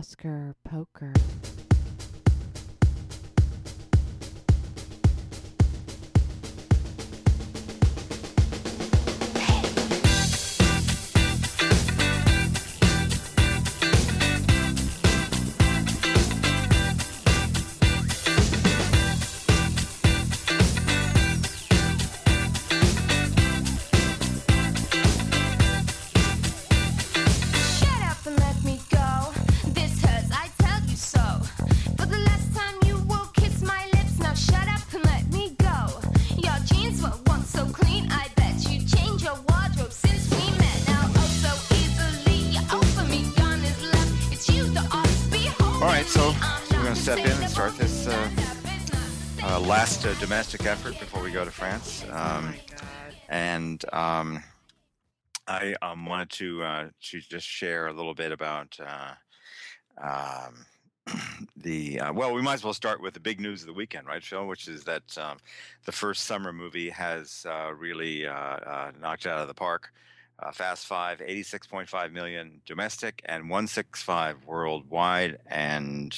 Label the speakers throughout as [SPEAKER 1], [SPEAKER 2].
[SPEAKER 1] Oscar Poker.
[SPEAKER 2] Effort before we go to France. Um, and um, I um, wanted to uh, to just share a little bit about uh, um, the uh, well. We might as well start with the big news of the weekend, right, Phil? Which is that um, the first summer movie has uh, really uh, uh, knocked out of the park. Uh, Fast Five, 86.5 million domestic and 165 worldwide. And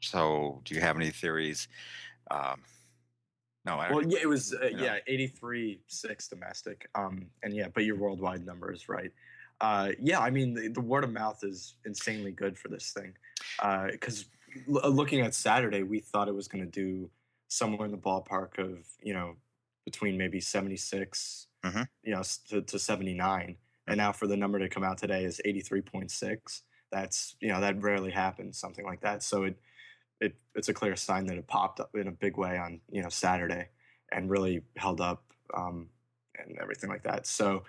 [SPEAKER 2] so, do you have any theories? Um, no, I.
[SPEAKER 3] Well, yeah, it was uh,
[SPEAKER 2] you
[SPEAKER 3] yeah, eighty three six domestic. Um, and yeah, but your worldwide number is right. Uh, yeah, I mean the, the word of mouth is insanely good for this thing. Because l- looking at Saturday, we thought it was going to do somewhere in the ballpark of you know between maybe seventy
[SPEAKER 2] Mhm.
[SPEAKER 3] you know, to, to seventy nine, and now for the number to come out today is eighty three point six. That's you know that rarely happens, something like that. So it it it's a clear sign that it popped up in a big way on you know Saturday and really held up um, and everything like that. So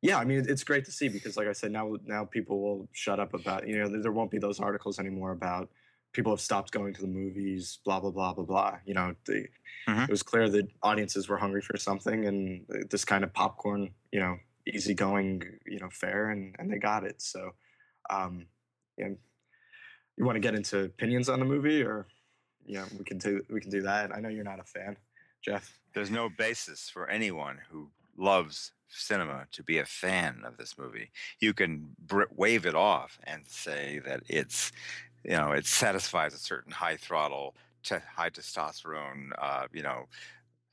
[SPEAKER 3] yeah, I mean it's great to see because like I said, now now people will shut up about you know there- won't be those articles anymore about people have stopped going to the movies, blah blah blah blah blah. You know, the,
[SPEAKER 2] Mhm.
[SPEAKER 3] it was clear that audiences were hungry for something and this kind of popcorn, you know, easygoing, you know, fare, and and they got it. So um, yeah, you want to get into opinions on the movie or yeah we can do we can do that i know you're not a fan jeff
[SPEAKER 2] There's no basis for anyone who loves cinema to be a fan of this movie. You can br- wave it off and say that it's, you know, it satisfies a certain high throttle, te- high testosterone, uh, you know,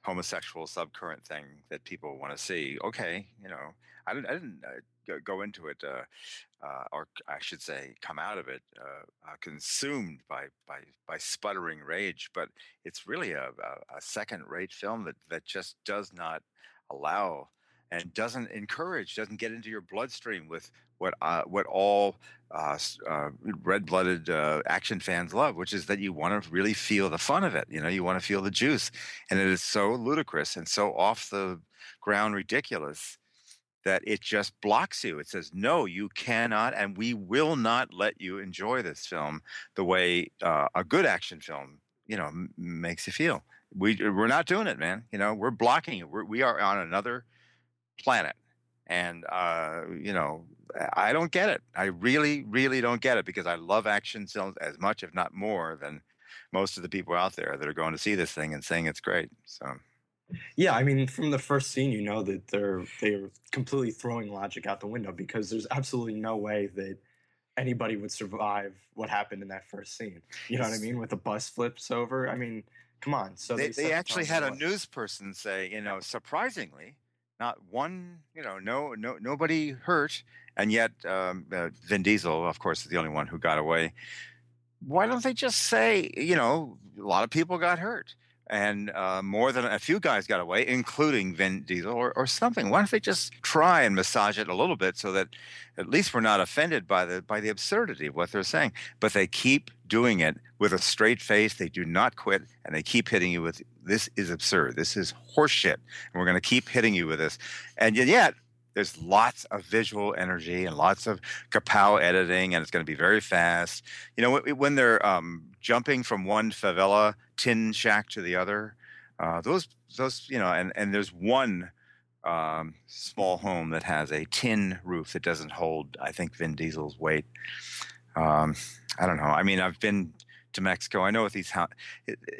[SPEAKER 2] homosexual subcurrent thing that people want to see. Okay, you know, I didn't, I didn't uh, go- into it, uh, uh, or I should say, come out of it uh, uh, consumed by by by sputtering rage. But it's really a, a, a second-rate film that that just does not allow and doesn't encourage, doesn't get into your bloodstream with what uh, what all uh, uh, red-blooded uh, action fans love, which is that you want to really feel the fun of it. You know, you want to feel the juice, and it is so ludicrous and so off the ground ridiculous that it just blocks you. It says, no, you cannot, and we will not let you enjoy this film the way uh, a good action film, you know, m- makes you feel. We we're not doing it, man. You know, we're blocking it. We're, we are on another planet, and uh, you know, I don't get it. I really, really don't get it because I love action films as much, if not more, than most of the people out there that are going to see this thing and saying it's great. So.
[SPEAKER 3] yeah i mean from the first scene you know that they're they're completely throwing logic out the window because there's absolutely no way that anybody would survive what happened in that first scene you know what i mean with the bus flips over i mean come on so
[SPEAKER 2] they,
[SPEAKER 3] set
[SPEAKER 2] they actually had a news person say, you know, surprisingly, not one, you know, no, no, nobody hurt, and yet um, uh, Vin Diesel, of course, is the only one who got away. Why don't they just say, you know, a lot of people got hurt, and uh, more than a few guys got away, including Vin Diesel, or, or something? Why don't they just try and massage it a little bit so that at least we're not offended by the by the absurdity of what they're saying? But they keep doing it with a straight face. They do not quit, and they keep hitting you with this is absurd. This is horseshit, and we're going to keep hitting you with this. And yet, yet there's lots of visual energy and lots of kapow editing, and it's going to be very fast. You know, when, they're um, jumping from one favela tin shack to the other, uh, those those you know, and and there's one um, small home that has a tin roof that doesn't hold, I think, Vin Diesel's weight. Um, I don't know. I mean, I've been to Mexico. I know what these how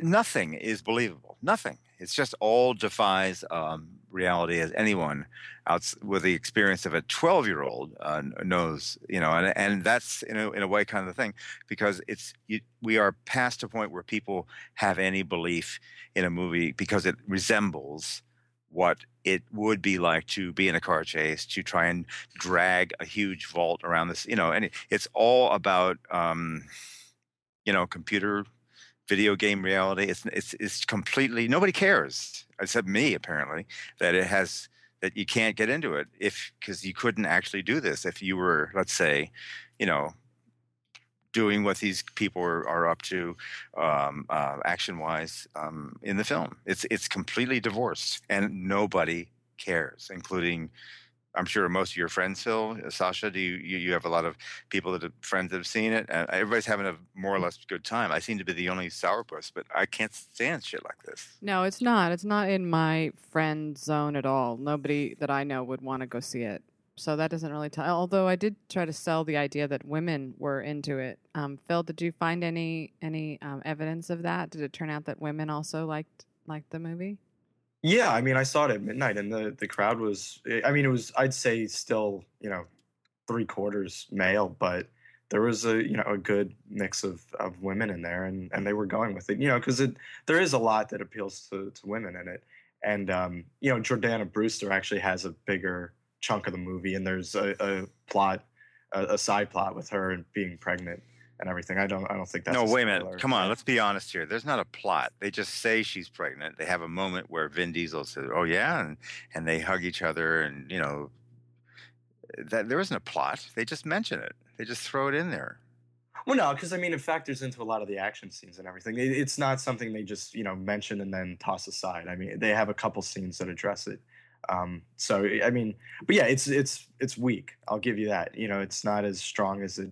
[SPEAKER 2] nothing is believable. Nothing. It's just all defies um, reality as anyone out with the experience of a 12 year old uh, knows, you know, and, and that's in a, in a way kind of the thing because it's, you, we are past a point where people have any belief in a movie because it resembles what it would be like to be in a car chase, to try and drag a huge vault around this, you know, and it's all about, um, you know, computer video game reality. It's it's it's completely nobody cares except me apparently that it has that you can't get into it if because you couldn't actually do this if you were let's say, you know, doing what these people are, are up to um, uh, action wise um, in the film. It's it's completely divorced and nobody cares, including I'm sure most of your friends, Phil, uh, Sasha, do you, you, have a lot of people that have friends that have seen it? And everybody's having a more or mm. less good time. I seem to be the only sourpuss, but I can't stand shit like this.
[SPEAKER 1] No, it's not. It's not in my friend zone at all. Nobody that I know would want to go see it. So that doesn't really tell. Although I did try to sell the idea that women were into it. Um, Phil, did you find any any um, evidence of that? Did it turn out that women also liked liked the movie?
[SPEAKER 3] Yeah, I mean, I saw it at midnight, and the the crowd was. Eh, I mean, it was. I'd say still, you know, three quarters male, but there was a you know a good mix of of women in there, and and they were going with it. You know, because it there is a lot that appeals to to women in it, and um, you know, Jordana Brewster actually has a bigger chunk of the movie, and there's a, a plot, a, a side plot with her and being pregnant and everything. I don't I don't think that's
[SPEAKER 2] no. Wait a minute. Come on, let's be honest here. There's not a plot. They just say she's pregnant. They have a moment where Vin Diesel says, "Oh yeah," and and they hug each other, and you know, that there isn't a plot. They just mention it. They just throw it in there.
[SPEAKER 3] Well, no, because I mean, it factors into a lot of the action scenes and everything. It, it's not something they just you know mention and then toss aside. I mean, they have a couple scenes that address it. Um, so I mean, but yeah, it's it's it's weak. I'll give you that. You know, it's not as strong as it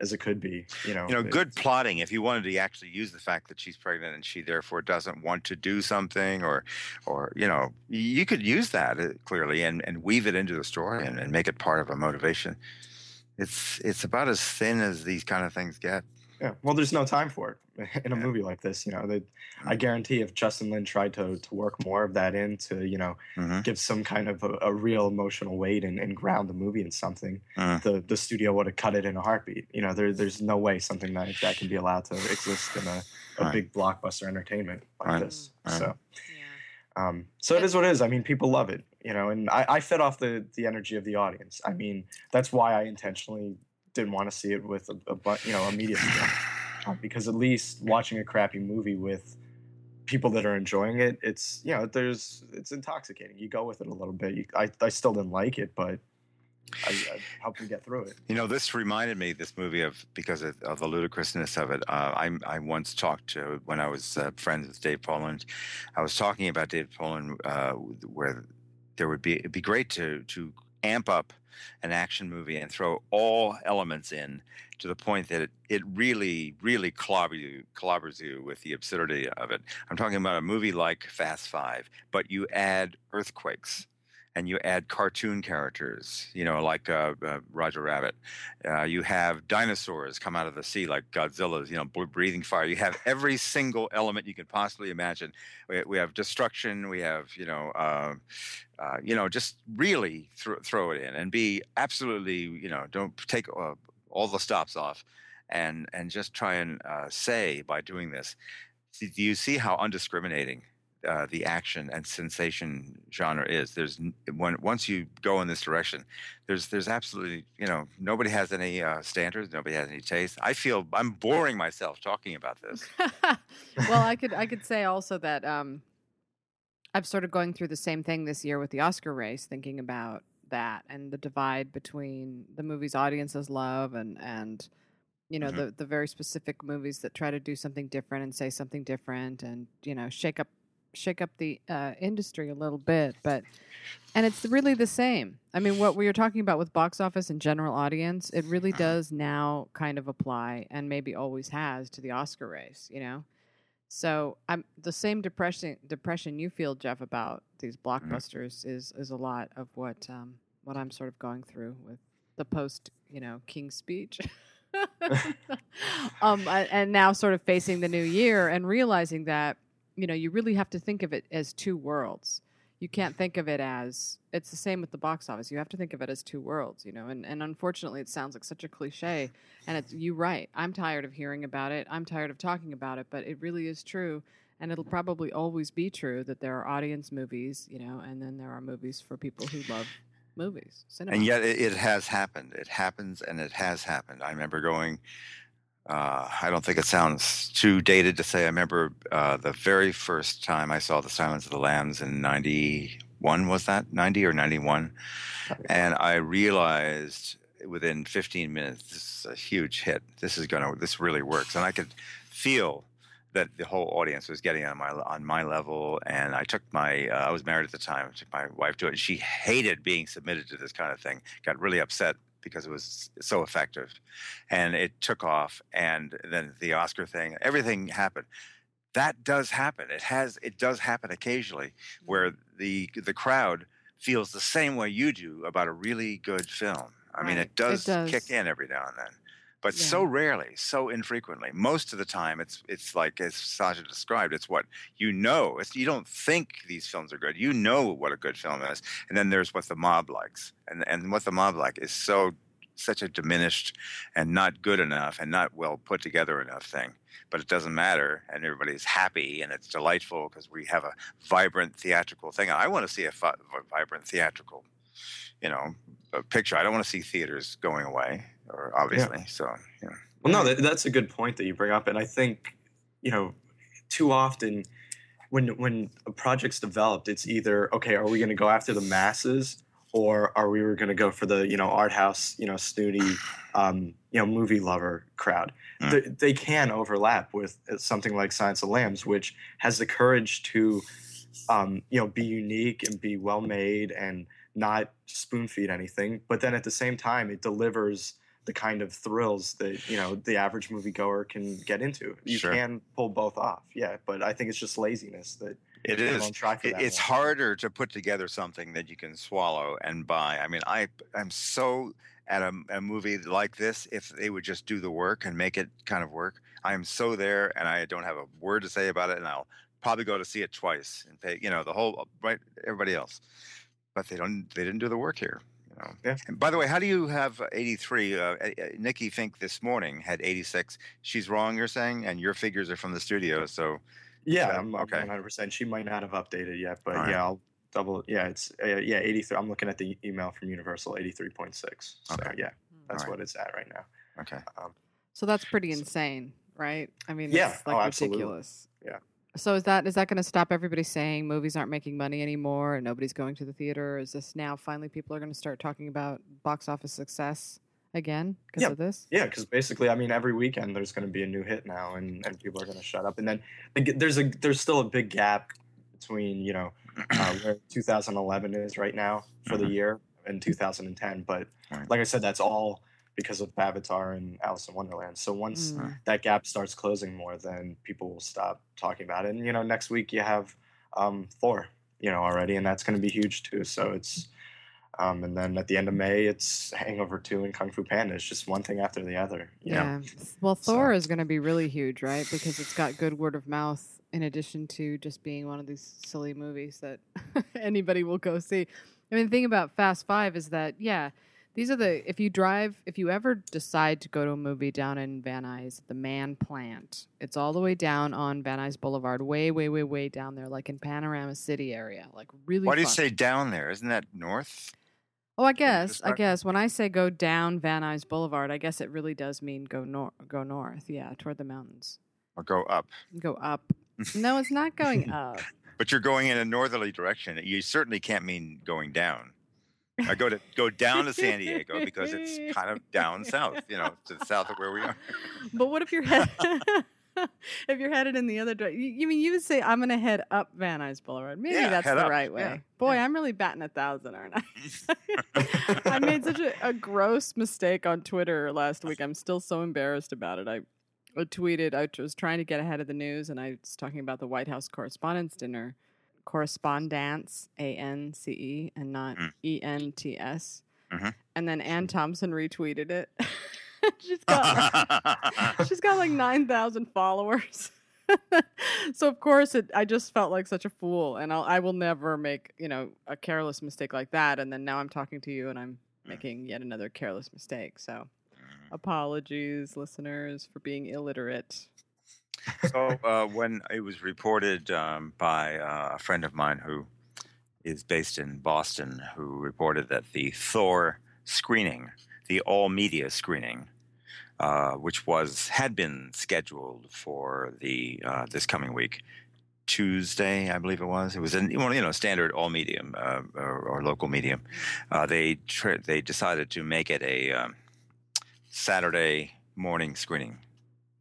[SPEAKER 3] as it could be. You know,
[SPEAKER 2] you know, good plotting. If you wanted to actually use the fact that she's pregnant and she therefore doesn't want to do something, or, or you know, you could use that uh, clearly and, and weave it into the story and, and make it part of a motivation. It's it's about as thin as these kind of things get.
[SPEAKER 3] Yeah. Well, there's no time for it in a yeah. movie like this. You know, they, I mm. guarantee if Justin Lin tried to to work more of that in to you know mm-hmm. give some kind of a, a real emotional weight and, and, ground the movie in something, mm. the the studio would have cut it in a heartbeat. You know, there there's no way something like that can be allowed to exist in a, a right. big blockbuster entertainment like right. this. Right. So. Um, so it is what it is. I mean, people love it, you know, and I, I fed off the the energy of the audience. I mean, that's why I intentionally didn't want to see it with a, a you know a media screen because at least watching a crappy movie with people that are enjoying it, it's you know there's it's intoxicating. You go with it a little bit. You, I I still didn't like it, but I, I helped me get through it.
[SPEAKER 2] You know, this reminded me this movie of because of, of the ludicrousness of it. Uh, I I once talked to when I was uh, friends with Dave Poland. I was talking about Dave Poland uh, where there would be it'd be great to to amp up an action movie and throw all elements in to the point that it, it really, really clobbers you, clobbers you with the absurdity of it. I'm talking about a movie like Fast Five, but you add earthquakes and you add cartoon characters, you know, like uh, uh, Roger Rabbit. Uh, you have dinosaurs come out of the sea like Godzilla's, you know, breathing fire. You have every single element you could possibly imagine. We, we have destruction. We have, you know, um, uh, you know, just really th- throw it in and be absolutely, you know, don't take uh, all the stops off, and and just try and uh, say by doing this. Do you see how undiscriminating uh, the action and sensation genre is. There's when once you go in this direction, there's there's absolutely you know nobody has any uh, standards, nobody has any taste. I feel I'm boring myself talking about this.
[SPEAKER 1] well, I could I could say also that um, I'm sort of going through the same thing this year with the Oscar race, thinking about that and the divide between the movies audiences love and and you know mm-hmm. the the very specific movies that try to do something different and say something different and you know shake up shake up the uh, industry a little bit, but and it's really the same. I mean, what we were talking about with box office and general audience, it really does now kind of apply, and maybe always has to the Oscar race. You know, so I'm the same depression depression you feel, Jeff, about these mm-hmm. blockbusters mm-hmm. is is a lot of what um, what I'm sort of going through with the post, you know, King's speech. um, and now sort of facing the new year and realizing that you know, you really have to think of it as two worlds. You can't think of it as it's the same with the box office. You have to think of it as two worlds, you know. And and unfortunately, it sounds like such a cliche. And it's you right. I'm tired of hearing about it. I'm tired of talking about it. But it really is true, and it'll probably always be true that there are audience movies, you know, and then there are movies for people who love movies, cinema.
[SPEAKER 2] and yet it, it has happened. It happens, and it has happened. I remember going. Uh, I don't think it sounds too dated to say. I remember uh, the very first time I saw The Silence of the Lambs in '91. Was that '90 or '91? And I realized within 15 minutes, this is a huge hit. This is gonna. This really works, and I could feel that the whole audience was getting on my on my level. And I took my. Uh, I was married at the time. I took my wife to it. And she hated being submitted to this kind of thing. Got really upset because it was so effective, and it took off. And then the Oscar thing, everything happened. That does happen. It has. It does happen occasionally mm-hmm. where the the crowd feels the same way you do about a really good film. I mean,
[SPEAKER 1] Right.
[SPEAKER 2] it
[SPEAKER 1] It
[SPEAKER 2] does,
[SPEAKER 1] does.
[SPEAKER 2] kick in every now and then, but
[SPEAKER 1] Yeah.
[SPEAKER 2] so rarely, so infrequently. Most of the time, it's it's like as Sasha described. It's what you know. It's you don't think these films are good. You know what a good film is, and then there's what the mob likes, and and what the mob like is so such a diminished and not good enough and not well put together enough thing. But it doesn't matter, and everybody's happy, and it's delightful because we have a vibrant theatrical thing. I want to see a fi- vibrant theatrical, you know, a picture. I don't want to see theaters going away, or obviously. So, yeah.
[SPEAKER 3] Well, no, that, that's a good point that you bring up, and I think you know, too often when when a project's developed, it's either okay, are we going to go after the masses, or are we going to go for the you know art house, you know, snooty, um, you know, movie lover crowd?
[SPEAKER 2] Mm.
[SPEAKER 3] They, they can overlap with uh, something like Silence of Lambs, which has the courage to, um, you know, be unique and be well made and not spoon feed anything, but then at the same time, it delivers the kind of thrills that you know the average moviegoer can get into. You
[SPEAKER 2] Sure.
[SPEAKER 3] can pull both off, yeah. But I think it's just laziness that
[SPEAKER 2] It is. It, it's
[SPEAKER 3] one.
[SPEAKER 2] harder to put together something that you can swallow and buy. I mean, I I'm so at a, a movie like this. If they would just do the work and make it kind of work, I am so there, and I don't have a word to say about it, and I'll probably go to see it twice and pay. You know, the whole right everybody else, but they don't. They didn't do the work here. You.
[SPEAKER 3] Yeah.
[SPEAKER 2] And by the way, how do you have 83? Uh, uh, Nikki Finke this morning had 86. She's wrong, you're saying, and your figures are from the studio, so.
[SPEAKER 3] Yeah,
[SPEAKER 2] So,
[SPEAKER 3] I'm
[SPEAKER 2] okay.
[SPEAKER 3] 100. percent She might not have updated yet, but
[SPEAKER 2] All right.
[SPEAKER 3] yeah, I'll double. Yeah, it's uh, yeah 83. I'm looking at the email from Universal 83.6. So
[SPEAKER 2] Okay.
[SPEAKER 3] yeah, that's
[SPEAKER 2] All right.
[SPEAKER 3] what it's at right now.
[SPEAKER 2] Okay.
[SPEAKER 3] Um,
[SPEAKER 1] So that's pretty insane, right? I mean,
[SPEAKER 3] Yeah.
[SPEAKER 1] it's like
[SPEAKER 3] Oh, absolutely.
[SPEAKER 1] ridiculous.
[SPEAKER 3] Yeah.
[SPEAKER 1] So is that is that going to stop everybody saying movies aren't making money anymore and nobody's going to the theater? Or is this now finally people are going to start talking about box office success again because
[SPEAKER 3] Yeah.
[SPEAKER 1] of this?
[SPEAKER 3] Yeah, because basically, I mean, every weekend there's going to be a new hit now, and, and people are going to shut up. And then there's a there's still a big gap between you know uh, where 2011 is right now for the
[SPEAKER 2] Mhm.
[SPEAKER 3] year and 2010. But
[SPEAKER 2] Right.
[SPEAKER 3] like I said, that's all because of Avatar and Alice in Wonderland. So once
[SPEAKER 1] Mm.
[SPEAKER 3] that gap starts closing more, then people will stop talking about it. And you know, next week you have um, Thor, you know, already, and that's going to be huge too. So it's. Um, and then at the end of May, it's Hangover 2 and Kung Fu Panda. It's just one thing after the other. you know?
[SPEAKER 1] Yeah. Well,
[SPEAKER 3] So-
[SPEAKER 1] Thor is going to be really huge, right? Because it's got good word of mouth in addition to just being one of these silly movies that anybody will go see. I mean, the thing about Fast Five is that, yeah, these are the, if you drive, if you ever decide to go to a movie down in Van Nuys, the Mann Plant, it's all the way down on Van Nuys Boulevard, way, way, way, way down there, like in Panorama City area. Like really
[SPEAKER 2] Why do you
[SPEAKER 1] fun.
[SPEAKER 2] say down there? Isn't that north?
[SPEAKER 1] Oh, I guess. I guess when I say go down Van Nuys Boulevard, I guess it really does mean go north. Go north, yeah, toward the mountains.
[SPEAKER 2] Or go up?
[SPEAKER 1] Go up. no, it's not going up.
[SPEAKER 2] But you're going in a northerly direction. You certainly can't mean going down. I go to go down to San Diego because it's kind of down south, you know, to the south of where we are.
[SPEAKER 1] But what if you're head- if you're headed in the other direction? You, you mean you would say I'm going to head up Van Nuys Boulevard? Maybe
[SPEAKER 2] Yeah,
[SPEAKER 1] that's the
[SPEAKER 2] up,
[SPEAKER 1] right way.
[SPEAKER 2] yeah,
[SPEAKER 1] Boy,
[SPEAKER 2] yeah.
[SPEAKER 1] I'm really batting a thousand, aren't I? I made such a, a gross mistake on Twitter last week. I'm still so embarrassed about it. I, I tweeted, I was trying to get ahead of the news, and I was talking about the White House Correspondents' Dinner. Correspondence, A N C E, and not
[SPEAKER 2] Mm.
[SPEAKER 1] E N T S.
[SPEAKER 2] Mhm.
[SPEAKER 1] And then Anne Thompson retweeted it. she's got she's got like nine thousand followers. so of course it I just felt like such a fool and I'll, I will never make, you know, a careless mistake like that and then now I'm talking to you and I'm
[SPEAKER 2] Mm.
[SPEAKER 1] making yet another careless mistake. So apologies listeners for being illiterate.
[SPEAKER 2] So uh, when it was reported um, by uh, a friend of mine who is based in Boston, who reported that the Thor screening, the all media screening, uh, which was had been scheduled for the uh, this coming week, Tuesday, I believe it was. It was a you know standard all medium uh, or, or local medium. Uh, they they decided to make it a um, Saturday morning screening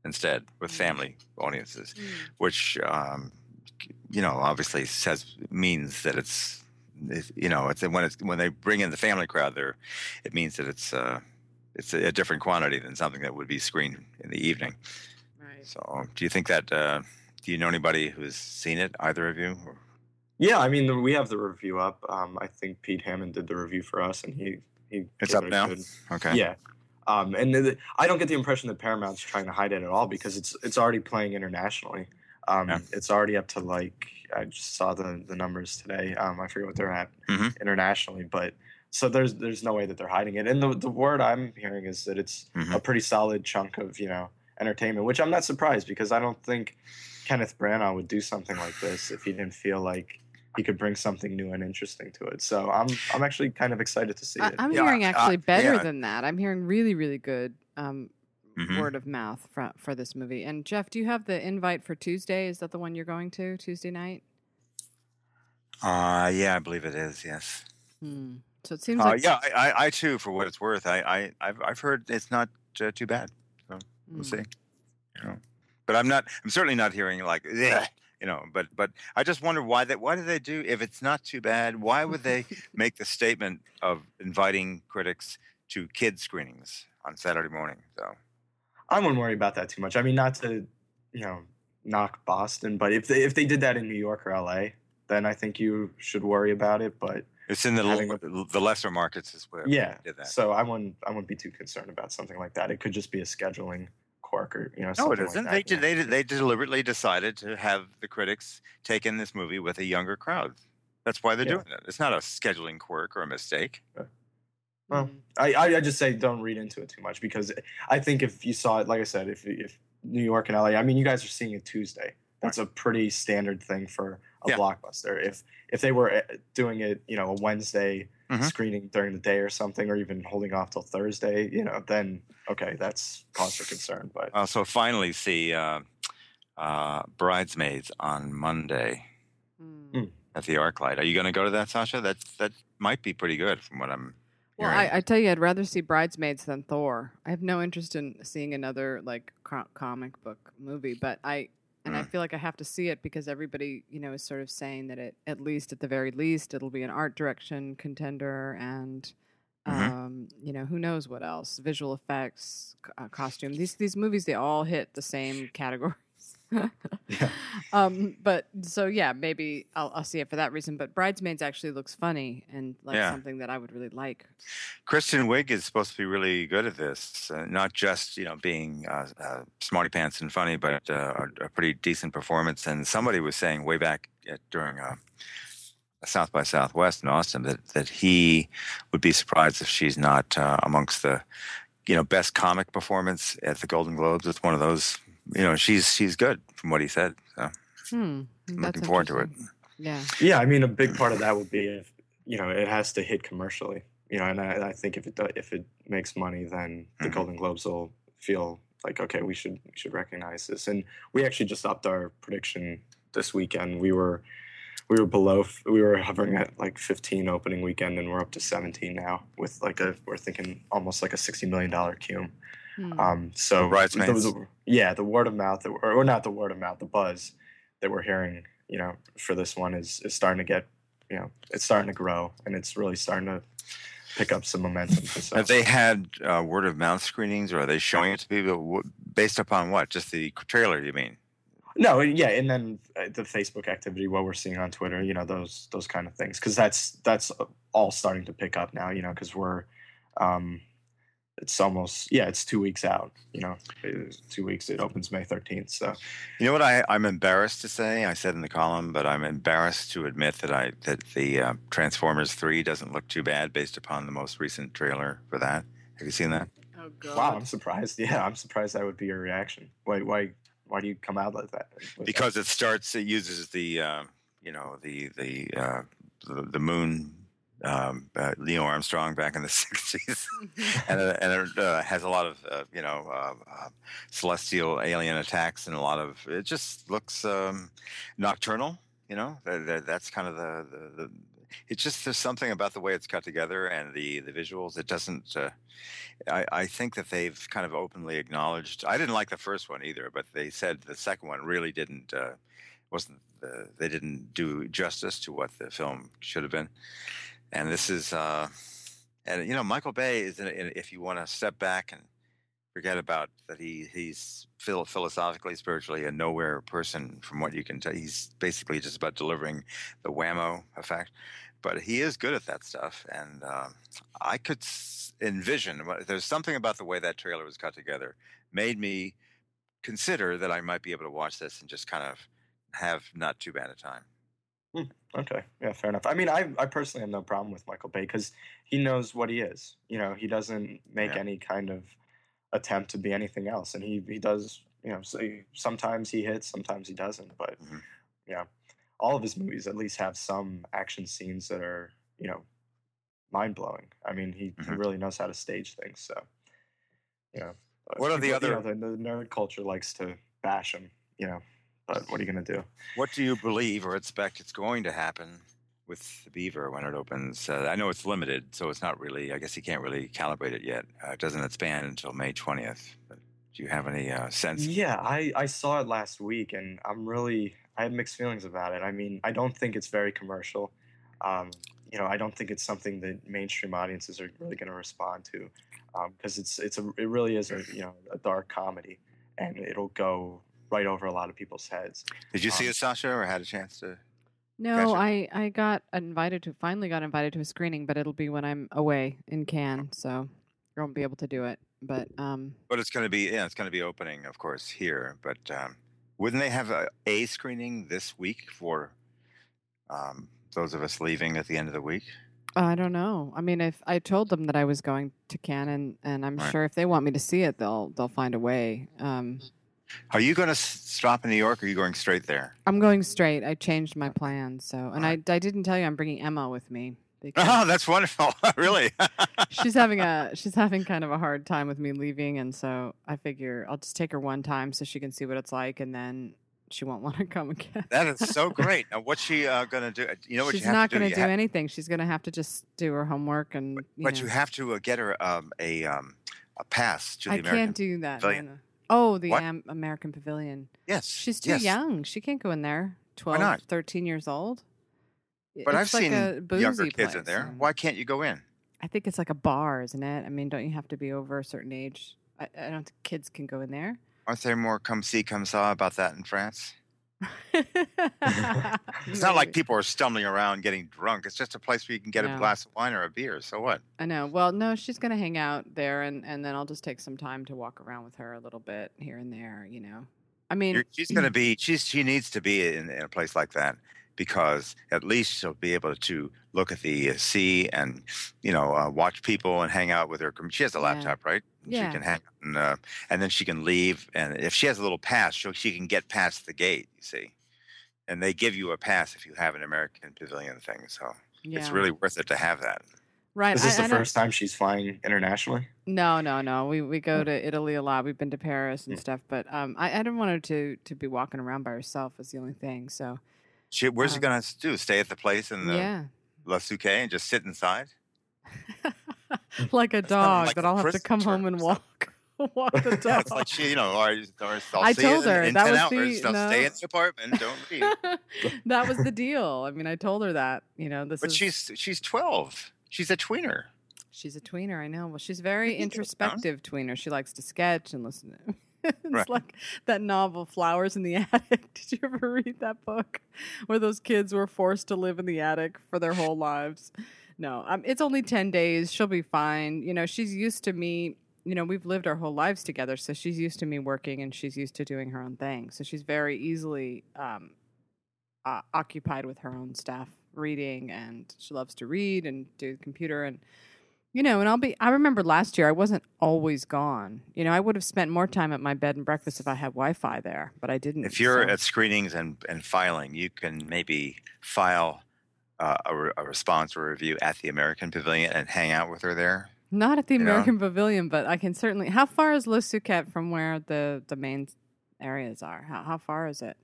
[SPEAKER 2] instead with family audiences, which um, you know obviously says means that it's it's- you know it's when it's when they bring in the family crowd there, it means that it's uh, it's a, a different quantity than something that would be screened in the evening.
[SPEAKER 1] Right.
[SPEAKER 2] So, do you think that? Uh, do you know anybody who's seen it? Either of you? Or?
[SPEAKER 3] Yeah, I mean, the, we have the review up. Um, I think Pete Hammond did the review for us, and he he.
[SPEAKER 2] It's up
[SPEAKER 3] it
[SPEAKER 2] now?
[SPEAKER 3] good-
[SPEAKER 2] Okay.
[SPEAKER 3] Yeah. Um, and the, I don't get the impression that Paramount's trying to hide it at all because it's it's already playing internationally. Um,
[SPEAKER 2] Yeah.
[SPEAKER 3] It's already up to like I just saw the the numbers today. Um, I forget what they're at
[SPEAKER 2] Mhm.
[SPEAKER 3] internationally, but so there's there's no way that they're hiding it. And the the word I'm hearing is that it's
[SPEAKER 2] Mhm.
[SPEAKER 3] a pretty solid chunk of you know entertainment, which I'm not surprised because I don't think Kenneth Branagh would do something like this if he didn't feel like he could bring something new and interesting to it. So I'm I'm actually kind of excited to see
[SPEAKER 1] I,
[SPEAKER 3] it.
[SPEAKER 1] I'm
[SPEAKER 2] Yeah,
[SPEAKER 1] hearing
[SPEAKER 2] uh,
[SPEAKER 1] actually better
[SPEAKER 2] yeah.
[SPEAKER 1] than that. I'm hearing really, really good um,
[SPEAKER 2] Mhm.
[SPEAKER 1] word of mouth for, for this movie. And Jeff, do you have the invite for Tuesday? Is that the one you're going to Tuesday night?
[SPEAKER 2] Uh, yeah, I believe it is. Yes.
[SPEAKER 1] Hmm. So it seems
[SPEAKER 2] Uh,
[SPEAKER 1] like
[SPEAKER 2] yeah, I, I, I too, for what it's worth, I, I, I've, I've heard it's not uh, too bad. So we'll
[SPEAKER 1] Hmm.
[SPEAKER 2] see. You know, but I'm not. I'm certainly not hearing like, "Ugh," you know. But, but I just wonder why that. Why do they do? If it's not too bad, why would they make the statement of inviting critics to kid screenings on Saturday morning? So.
[SPEAKER 3] I wouldn't worry about that too much. I mean, not to, you know, knock Boston, but if they if they did that in New York or LA, then I think you should worry about it. But
[SPEAKER 2] It's in the l- the lesser markets is where
[SPEAKER 3] yeah,
[SPEAKER 2] did that.
[SPEAKER 3] so I wouldn't I wouldn't be too concerned about something like that. It could just be a scheduling quirk or you know.
[SPEAKER 2] No,
[SPEAKER 3] something
[SPEAKER 2] it isn't.
[SPEAKER 3] Like
[SPEAKER 2] they,
[SPEAKER 3] that,
[SPEAKER 2] did,
[SPEAKER 3] yeah.
[SPEAKER 2] they they deliberately decided to have the critics take in this movie with a younger crowd. That's why they're
[SPEAKER 3] Yeah.
[SPEAKER 2] doing it. It's not a scheduling quirk or a mistake.
[SPEAKER 3] Well,
[SPEAKER 1] Hmm.
[SPEAKER 3] I, I I just say don't read into it too much because I think if you saw it, like I said, if if New York and LA, I mean, you guys are seeing it Tuesday. That's a pretty standard thing for a
[SPEAKER 2] Yeah.
[SPEAKER 3] blockbuster. If if they were uh, doing it, you know, a Wednesday
[SPEAKER 2] Mhm.
[SPEAKER 3] screening during the day or something, or even holding off till Thursday, you know, then okay, that's cause for concern. But
[SPEAKER 2] Uh, so finally, see uh, uh, Bridesmaids on Monday
[SPEAKER 1] Hmm.
[SPEAKER 2] at the ArcLight. Are you going to go to that, Sasha? That that might be pretty good from what I'm.
[SPEAKER 1] Well. I, I tell you, I'd rather see Bridesmaids than Thor. I have no interest in seeing another like co- comic book movie, but I and I
[SPEAKER 2] Mm.
[SPEAKER 1] feel like I have to see it because everybody, you know, is sort of saying that it, at least at the very least, it'll be an art direction contender, and
[SPEAKER 2] Mhm.
[SPEAKER 1] um, you know, who knows what else? Visual effects, uh, costume. These these movies, they all hit the same categories.
[SPEAKER 3] Yeah.
[SPEAKER 1] Um, but so yeah, maybe I'll, I'll see it for that reason. But Bridesmaids actually looks funny and like
[SPEAKER 2] Yeah.
[SPEAKER 1] something that I would really like.
[SPEAKER 2] Kristen Wiig is supposed to be really good at this, uh, not just you know being uh, uh, smarty pants and funny, but uh, a, a pretty decent performance. And somebody was saying way back at, during uh, South by Southwest in Austin that that he would be surprised if she's not uh, amongst the you know best comic performance at the Golden Globes. It's one of those. You know, she's she's good from what he said. So
[SPEAKER 1] Hmm.
[SPEAKER 2] I'm looking forward to it.
[SPEAKER 1] Yeah.
[SPEAKER 3] yeah, I mean, a big part of that would be if you know it has to hit commercially. You know, and I, I think if it do, if it makes money, then the
[SPEAKER 2] Mhm.
[SPEAKER 3] Golden Globes will feel like okay, we should we should recognize this. And we actually just upped our prediction this weekend. We were we were below we were hovering at like 15 opening weekend, and we're up to 17 now with like a we're thinking almost like a 60 million dollar cum.
[SPEAKER 1] Hmm.
[SPEAKER 3] Um, so
[SPEAKER 2] The Bridesmaids?
[SPEAKER 3] the- the- yeah, the word of mouth, that, or, or not the word of mouth, the buzz that we're hearing, you know, for this one is is starting to get, you know, it's starting to grow, and it's really starting to pick up some momentum. For some.
[SPEAKER 2] Have they had uh, word of mouth screenings, or are they showing it to people based upon what? Just the trailer, you mean?
[SPEAKER 3] No, yeah, and then uh, the Facebook activity, what we're seeing on Twitter, you know, those those kind of things, because that's that's all starting to pick up now, you know, because we're, um, it's almost yeah, it's two weeks out. You know, two weeks. It opens May thirteenth. So
[SPEAKER 2] You know what I, I'm embarrassed to say? I said in the column, but I'm embarrassed to admit that I that the uh, Transformers Three doesn't look too bad based upon the most recent trailer for that. Have you seen that?
[SPEAKER 1] Oh god.
[SPEAKER 3] wow, I'm surprised. Yeah, I'm surprised that would be your reaction. Why why why do you come out like that? with that?
[SPEAKER 2] Because it starts, it uses the uh, you know the the uh, the, the moon. Um, uh, Leo Armstrong back in the '60s, and it, and it uh, has a lot of uh, you know uh, uh, celestial alien attacks and a lot of it just looks um, nocturnal. You know, That- that- that's kind of the, the, the it's just there's something about the way it's cut together and the the visuals. It doesn't. Uh, I I think that they've kind of openly acknowledged. I didn't like the first one either, but they said the second one really didn't. Uh, wasn't the, they didn't do justice to what the film should have been and this is uh and you know michael bay is in, in, if you want to step back and forget about that he he's phil- philosophically spiritually a nowhere person from what you can tell he's basically just about delivering the whammo effect. But he is good at that stuff and um, i could envision there's something about the way that trailer was cut together made me consider that i might be able to watch this and just kind of have not too bad a time
[SPEAKER 3] Okay, yeah, fair enough. I mean, I I personally have no problem with Michael Bay because he knows what he is. You know, he doesn't make
[SPEAKER 2] Yeah.
[SPEAKER 3] any kind of attempt to be anything else, and he he does. You know, so he- sometimes he hits, sometimes he doesn't. But
[SPEAKER 2] Mhm.
[SPEAKER 3] yeah, all of his movies at least have some action scenes that are you know mind blowing. I mean, he, he
[SPEAKER 2] Mhm.
[SPEAKER 3] really knows how to stage things. So, you know,
[SPEAKER 2] What are the
[SPEAKER 3] people- you
[SPEAKER 2] other-
[SPEAKER 3] know, the, the nerd culture likes to bash him. You know, but what are you gonna do?
[SPEAKER 2] What do you believe or expect it's going to happen with the Beaver when it opens? Uh, I know it's limited, so it's not really. I guess you can't really calibrate it yet. Uh, it doesn't expand until May twentieth. But do you have any uh, sense?
[SPEAKER 3] Yeah, I, I saw it last week and I'm really I have mixed feelings about it. I mean, I don't think it's very commercial. Um, you know, I don't think it's something that mainstream audiences are really going to respond to because it's it's a it really is a you know a dark comedy and it'll go right over a lot of people's heads.
[SPEAKER 2] Did you see
[SPEAKER 3] Um,
[SPEAKER 2] it, Sasha, or had a chance to?
[SPEAKER 1] No, I I got invited to finally got invited to a screening, but it'll be when I'm away in Cannes, so I won't be able to do it. But um,
[SPEAKER 2] But it's going to be yeah, it's going to be opening, of course, here. But um, wouldn't they have a, a screening this week for um, those of us leaving at the end of the week?
[SPEAKER 1] I don't know. I mean, if I told them that I was going to Cannes, and, and I'm
[SPEAKER 2] Right.
[SPEAKER 1] sure if they want me to see it, they'll they'll find a way. Um,
[SPEAKER 2] Are you going to stop in New York, or are you going straight there?
[SPEAKER 1] I'm going straight. I changed my plans, so and I I didn't tell you I'm bringing Emma with me because
[SPEAKER 2] Oh, that's wonderful! really?
[SPEAKER 1] she's having a she's having kind of a hard time with me leaving, and so I figure I'll just take her one time so she can see what it's like, and then she won't want to come again.
[SPEAKER 2] That is so great. Now, what's she uh, going to do? You know what
[SPEAKER 1] she's not
[SPEAKER 2] to
[SPEAKER 1] going to do
[SPEAKER 2] ha-
[SPEAKER 1] anything. She's going to have to just do her homework and. You
[SPEAKER 2] but
[SPEAKER 1] know.
[SPEAKER 2] you have to uh, get her um, a um, a pass to the
[SPEAKER 1] I
[SPEAKER 2] American.
[SPEAKER 1] can't do that.
[SPEAKER 2] Pavilion.
[SPEAKER 1] no, no. Oh, the
[SPEAKER 2] What?
[SPEAKER 1] Am- American Pavilion.
[SPEAKER 2] yes,
[SPEAKER 1] She's too
[SPEAKER 2] yes.
[SPEAKER 1] young. She can't go in there. 12,
[SPEAKER 2] not?
[SPEAKER 1] 13 years old.
[SPEAKER 2] But I've
[SPEAKER 1] It's like
[SPEAKER 2] seen
[SPEAKER 1] a
[SPEAKER 2] younger
[SPEAKER 1] boozy
[SPEAKER 2] kids in
[SPEAKER 1] place,
[SPEAKER 2] there.
[SPEAKER 1] and
[SPEAKER 2] Why can't you go in?
[SPEAKER 1] I think it's like a bar, isn't it? I mean, don't you have to be over a certain age? I, I don't think kids can go in there.
[SPEAKER 2] Aren't there more come see, come saw about that in France? It's not like people are stumbling around getting drunk. It's just a place where you can get
[SPEAKER 1] No.
[SPEAKER 2] a glass of wine or a beer. So what?
[SPEAKER 1] I know. Well, no, she's going to hang out there, and, and then I'll just take some time to walk around with her a little bit here and there, you know. I mean,
[SPEAKER 2] You're, she's going to be. She's she needs to be in, in a place like that because at least she'll be able to look at the uh, sea and you know uh, watch people and hang out with her. She has a
[SPEAKER 1] Yeah.
[SPEAKER 2] laptop, right? And
[SPEAKER 1] Yeah.
[SPEAKER 2] She can hang and, uh, and then she can leave. And if she has a little pass, she she can get past the gate. You see, and they give you a pass if you have an American Pavilion thing. So
[SPEAKER 1] yeah.
[SPEAKER 2] it's really worth it to have that.
[SPEAKER 1] right.
[SPEAKER 3] Is this
[SPEAKER 1] I-
[SPEAKER 3] the
[SPEAKER 1] I
[SPEAKER 3] first time she's flying internationally?
[SPEAKER 1] No, no, no. We we go to Italy a lot. We've been to Paris and
[SPEAKER 3] Yeah.
[SPEAKER 1] stuff, but um, I, I didn't want her to to be walking around by herself. Is the only thing. So
[SPEAKER 2] She, where's she
[SPEAKER 1] Um,
[SPEAKER 2] going to do? Stay at the place in the
[SPEAKER 1] yeah,
[SPEAKER 2] La Suquet and just sit inside?
[SPEAKER 1] like a
[SPEAKER 2] That's
[SPEAKER 1] dog
[SPEAKER 2] like
[SPEAKER 1] that I'll have to come home and walk walk the
[SPEAKER 2] Yeah,
[SPEAKER 1] dog.
[SPEAKER 2] it's like she, you know, or, or I'll
[SPEAKER 1] I told her,
[SPEAKER 2] in
[SPEAKER 1] that
[SPEAKER 2] 10
[SPEAKER 1] was
[SPEAKER 2] hours.
[SPEAKER 1] the- no.
[SPEAKER 2] stay in the apartment. Don't leave.
[SPEAKER 1] that was the deal. I mean, I told her that. You know, this
[SPEAKER 2] but
[SPEAKER 1] is
[SPEAKER 2] she's she's 12. She's a tweener.
[SPEAKER 1] she's a tweener. I know. Well, she's very
[SPEAKER 2] You can sit down.
[SPEAKER 1] introspective tweener. She likes to sketch and listen. to It's
[SPEAKER 2] Right.
[SPEAKER 1] like that novel Flowers in the Attic. Did you ever read that book where those kids were forced to live in the attic for their whole lives? No, um, it's only 10 days. She'll be fine. You know, she's used to me you know, we've lived our whole lives together, so she's used to me working and she's used to doing her own thing. So she's very easily um, uh, occupied with her own stuff, reading, and she loves to read and do the computer and. You know, and I'll be. I remember last year I wasn't always gone. You know, I would have spent more time at my bed and breakfast if I had Wi-Fi there, but I didn't.
[SPEAKER 2] If you're
[SPEAKER 1] so-
[SPEAKER 2] at screenings and, and filing, you can maybe file uh, a, re- a response or review at the American Pavilion and hang out with her there.
[SPEAKER 1] Not at the
[SPEAKER 2] You know?
[SPEAKER 1] American Pavilion, but I can certainly. How far is Le Suquet from where the the main areas are? How how far is it?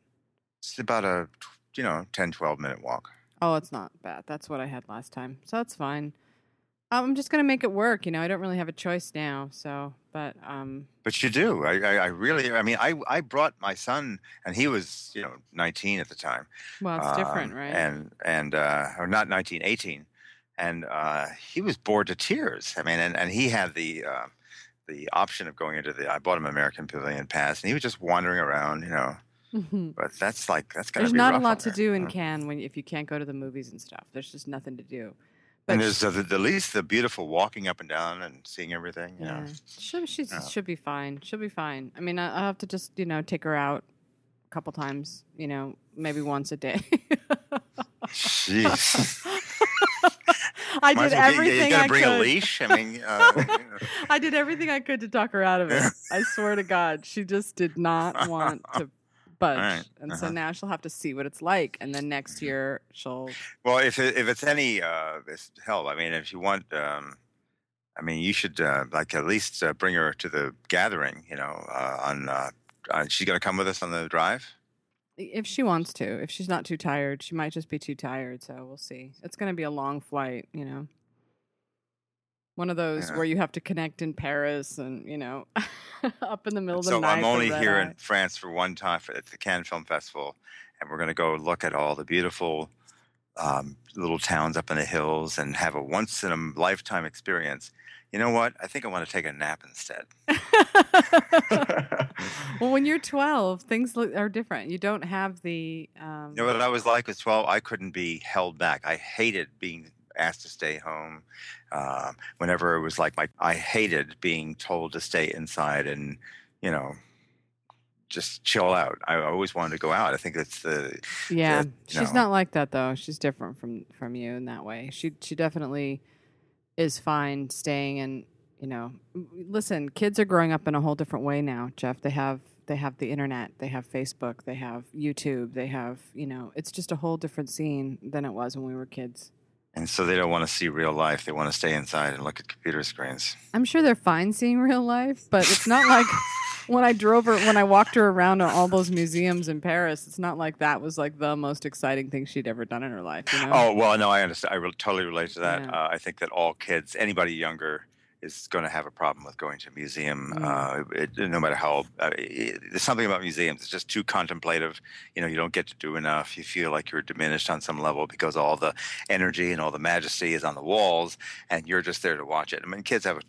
[SPEAKER 2] It's about a you know 10, 12 minute walk.
[SPEAKER 1] Oh, it's not bad. That's what I had last time, so that's fine. I'm just gonna make it work. You know, I don't really have a choice now. So, but um,
[SPEAKER 2] But you do. I, I, I really. I mean, I I brought my son, and he was you know 19 at the time.
[SPEAKER 1] well, it's different,
[SPEAKER 2] Um,
[SPEAKER 1] right?
[SPEAKER 2] And and uh, or not 19, 18, and uh, he was bored to tears. I mean, and, and he had the uh, the option of going into the. I bought him an American Pavilion pass, and he was just wandering around, you know.
[SPEAKER 1] Mhm.
[SPEAKER 2] But that's like that's gonna
[SPEAKER 1] There's
[SPEAKER 2] be
[SPEAKER 1] not a lot to
[SPEAKER 2] her,
[SPEAKER 1] do in? Cannes when if you can't go to the movies and stuff. There's just nothing to do. But
[SPEAKER 2] And there's uh, the, the least the beautiful walking up and down and seeing everything. You
[SPEAKER 1] yeah,
[SPEAKER 2] know.
[SPEAKER 1] she'll she's,
[SPEAKER 2] Yeah.
[SPEAKER 1] she'll be fine. She'll be fine. I mean, I, I'll have to just you know take her out a couple times. You know, maybe once a day.
[SPEAKER 2] Jeez.
[SPEAKER 1] I
[SPEAKER 2] Might
[SPEAKER 1] did
[SPEAKER 2] well
[SPEAKER 1] everything
[SPEAKER 2] You gotta
[SPEAKER 1] I
[SPEAKER 2] bring
[SPEAKER 1] could.
[SPEAKER 2] a leash. I mean, uh, you know.
[SPEAKER 1] I did everything I could to talk her out of it. I swear to God, she just did not want to budge,
[SPEAKER 2] right,
[SPEAKER 1] and so
[SPEAKER 2] uh-huh.
[SPEAKER 1] now she'll have to see what it's like, and then next year she'll.
[SPEAKER 2] Well, if it, if it's any uh, this help, I mean, if you want, um, I mean, you should uh, like at least uh, bring her to the gathering. You know, uh, on uh, uh, she's gonna come with us on the drive.
[SPEAKER 1] If she wants to, if she's not too tired, she might just be too tired. So we'll see. It's going to be a long flight, you know. One of those
[SPEAKER 2] Yeah.
[SPEAKER 1] where you have to connect in Paris and you know, up in the middle of the
[SPEAKER 2] so
[SPEAKER 1] night.
[SPEAKER 2] I'm only here
[SPEAKER 1] eye.
[SPEAKER 2] in France for one time for, at the Cannes Film Festival, and we're gonna go look at all the beautiful um, little towns up in the hills and have a once in a lifetime experience. You know what? I think I want to take a nap instead.
[SPEAKER 1] well, when you're 12, things look, are different. You don't have the. Um,
[SPEAKER 2] You know what I was like was 12? I couldn't be held back. I hated being asked to stay home. Um, whenever it was like my, I hated being told to stay inside and, you know, just chill out. I always wanted to go out. I think that's the,
[SPEAKER 1] yeah,
[SPEAKER 2] you
[SPEAKER 1] she's
[SPEAKER 2] know.
[SPEAKER 1] not like that though. She's different from from you in that way. She she definitely is fine staying and you know, listen, kids are growing up in a whole different way now, Jeff. They have they have the internet, they have Facebook, they have YouTube, they have, you know, it's just a whole different scene than it was when we were kids.
[SPEAKER 2] And so they don't want to see real life. They want to stay inside and look at computer screens.
[SPEAKER 1] I'm sure they're fine seeing real life, but it's not like when I drove her, when I walked her around to all those museums in Paris. It's not like that was like the most exciting thing she'd ever done in her life. You know?
[SPEAKER 2] Oh, well, no, I understand. I re- totally relate to that.
[SPEAKER 1] Yeah.
[SPEAKER 2] Uh, I think that all kids, anybody younger, is going to have a problem with going to a museum.
[SPEAKER 1] Mm.
[SPEAKER 2] Uh, it, no matter how, uh, it, there's something about museums. It's just too contemplative. You know, you don't get to do enough. You feel like you're diminished on some level because all the energy and all the majesty is on the walls, and you're just there to watch it. I mean, kids have a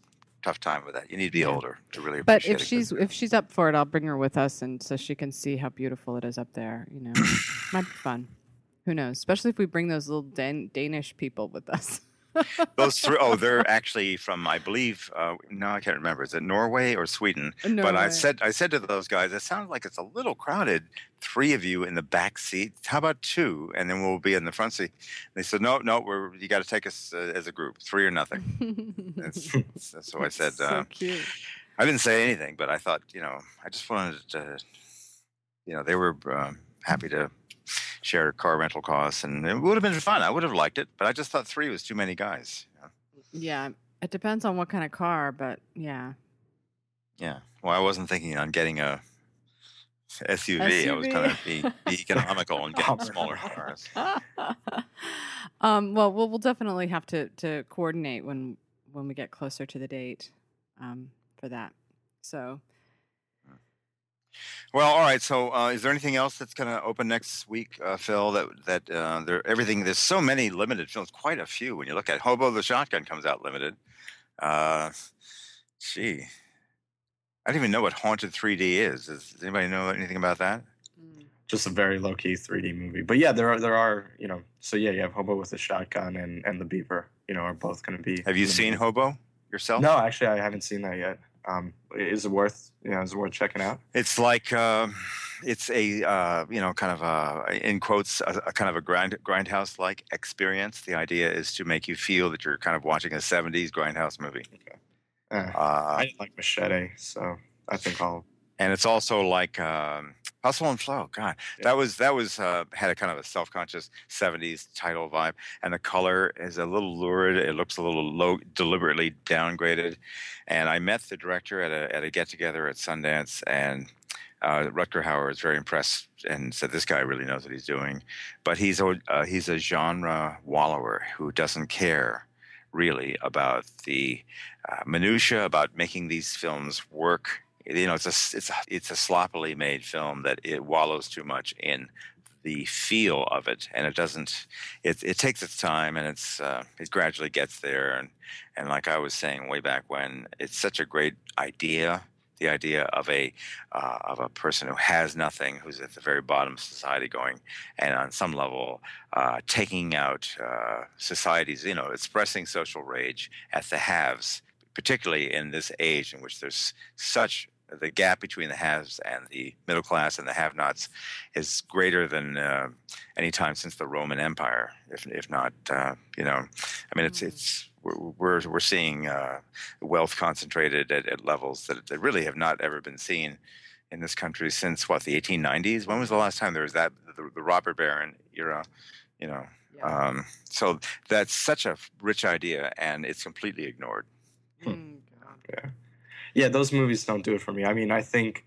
[SPEAKER 2] tough time with that. You need to be
[SPEAKER 1] Yeah.
[SPEAKER 2] older to really.
[SPEAKER 1] but
[SPEAKER 2] appreciate
[SPEAKER 1] if she's
[SPEAKER 2] film.
[SPEAKER 1] if she's up for it, I'll bring her with us, and so she can see how beautiful it is up there. You know, might be fun. Who knows? Especially if we bring those little Dan- Danish people with us.
[SPEAKER 2] those three, oh, they're actually from, I believe, uh, no, I can't remember. Is it Norway or Sweden? But I said, I said to those guys, it sounds like it's a little crowded. Three of you in the back seat. How about two, and then we'll be in the front seat? They said, no, no, we're you got to take us uh, as a group, three or nothing. That's, that's so I said.
[SPEAKER 1] so
[SPEAKER 2] Uh,
[SPEAKER 1] cute.
[SPEAKER 2] I didn't say anything, but I thought, you know, I just wanted to, you know, they were um, happy to share car rental costs, and it would have been fun. I would have liked it, but I just thought three was too many guys. you know.
[SPEAKER 1] Yeah, it depends on what kind of car, but yeah.
[SPEAKER 2] Yeah. Well, I wasn't thinking on getting a SUV. I was
[SPEAKER 1] SUV.
[SPEAKER 2] going to be, be economical and getting smaller cars.
[SPEAKER 1] um, well, well, we'll definitely have to to coordinate when when we get closer to the date um, for that. So
[SPEAKER 2] Well, all right. So, uh, is there anything else that's going to open next week, uh, Phil? That that uh, there everything. There's so many limited films, quite a few. When you look at Hobo the Shotgun comes out limited. Uh, gee, I don't even know what Haunted 3D is. Does, does anybody know anything about that?
[SPEAKER 3] Just a very low key 3D movie. But yeah, there are there are you know. So yeah, you have Hobo with a Shotgun and and The Beaver. You know, are both going to be.
[SPEAKER 2] Have you seen
[SPEAKER 3] limited.
[SPEAKER 2] Hobo yourself?
[SPEAKER 3] No, actually, I haven't seen that yet. Um, is it worth you know is it worth checking out?
[SPEAKER 2] It's like um it's a uh, you know kind of a in quotes a, a kind of a grind grindhouse like experience. The idea is to make you feel that you're kind of watching a '70s grindhouse movie.
[SPEAKER 3] Eh,
[SPEAKER 2] Uh,
[SPEAKER 3] I didn't like Machete, so I think I'll.
[SPEAKER 2] and it's also like um, Hustle and Flow. God,
[SPEAKER 3] Yeah.
[SPEAKER 2] that was that was uh, had a kind of a self-conscious '70s title vibe, and the color is a little lurid. It looks a little low, deliberately downgraded. And I met the director at a at a get-together at Sundance, and uh, Rutger Hauer was very impressed and said, "This guy really knows what he's doing." But he's a uh, he's a genre wallower who doesn't care really about the uh, minutia about making these films work you know it's a it's a, it's a sloppily made film that it wallows too much in the feel of it and it doesn't it it takes its time and it's uh, it gradually gets there and and like I was saying way back when it's such a great idea the idea of a uh, of a person who has nothing who's at the very bottom of society going and on some level uh, taking out uh, society's you know expressing social rage at the haves particularly in this age in which there's such the gap between the haves and the middle class and the have-nots is greater than uh, any time since the Roman Empire, if if not, uh, you know, I mean, it's
[SPEAKER 1] Mm.
[SPEAKER 2] it's we're we're, we're seeing uh, wealth concentrated at, at levels that, that really have not ever been seen in this country since what the 1890s. When was the last time there was that the, the robber baron era? You know,
[SPEAKER 1] Yeah.
[SPEAKER 2] um, so that's such a rich idea, and it's completely ignored.
[SPEAKER 1] Mm, God.
[SPEAKER 3] Yeah. Yeah, those movies don't do it for me. I mean, I think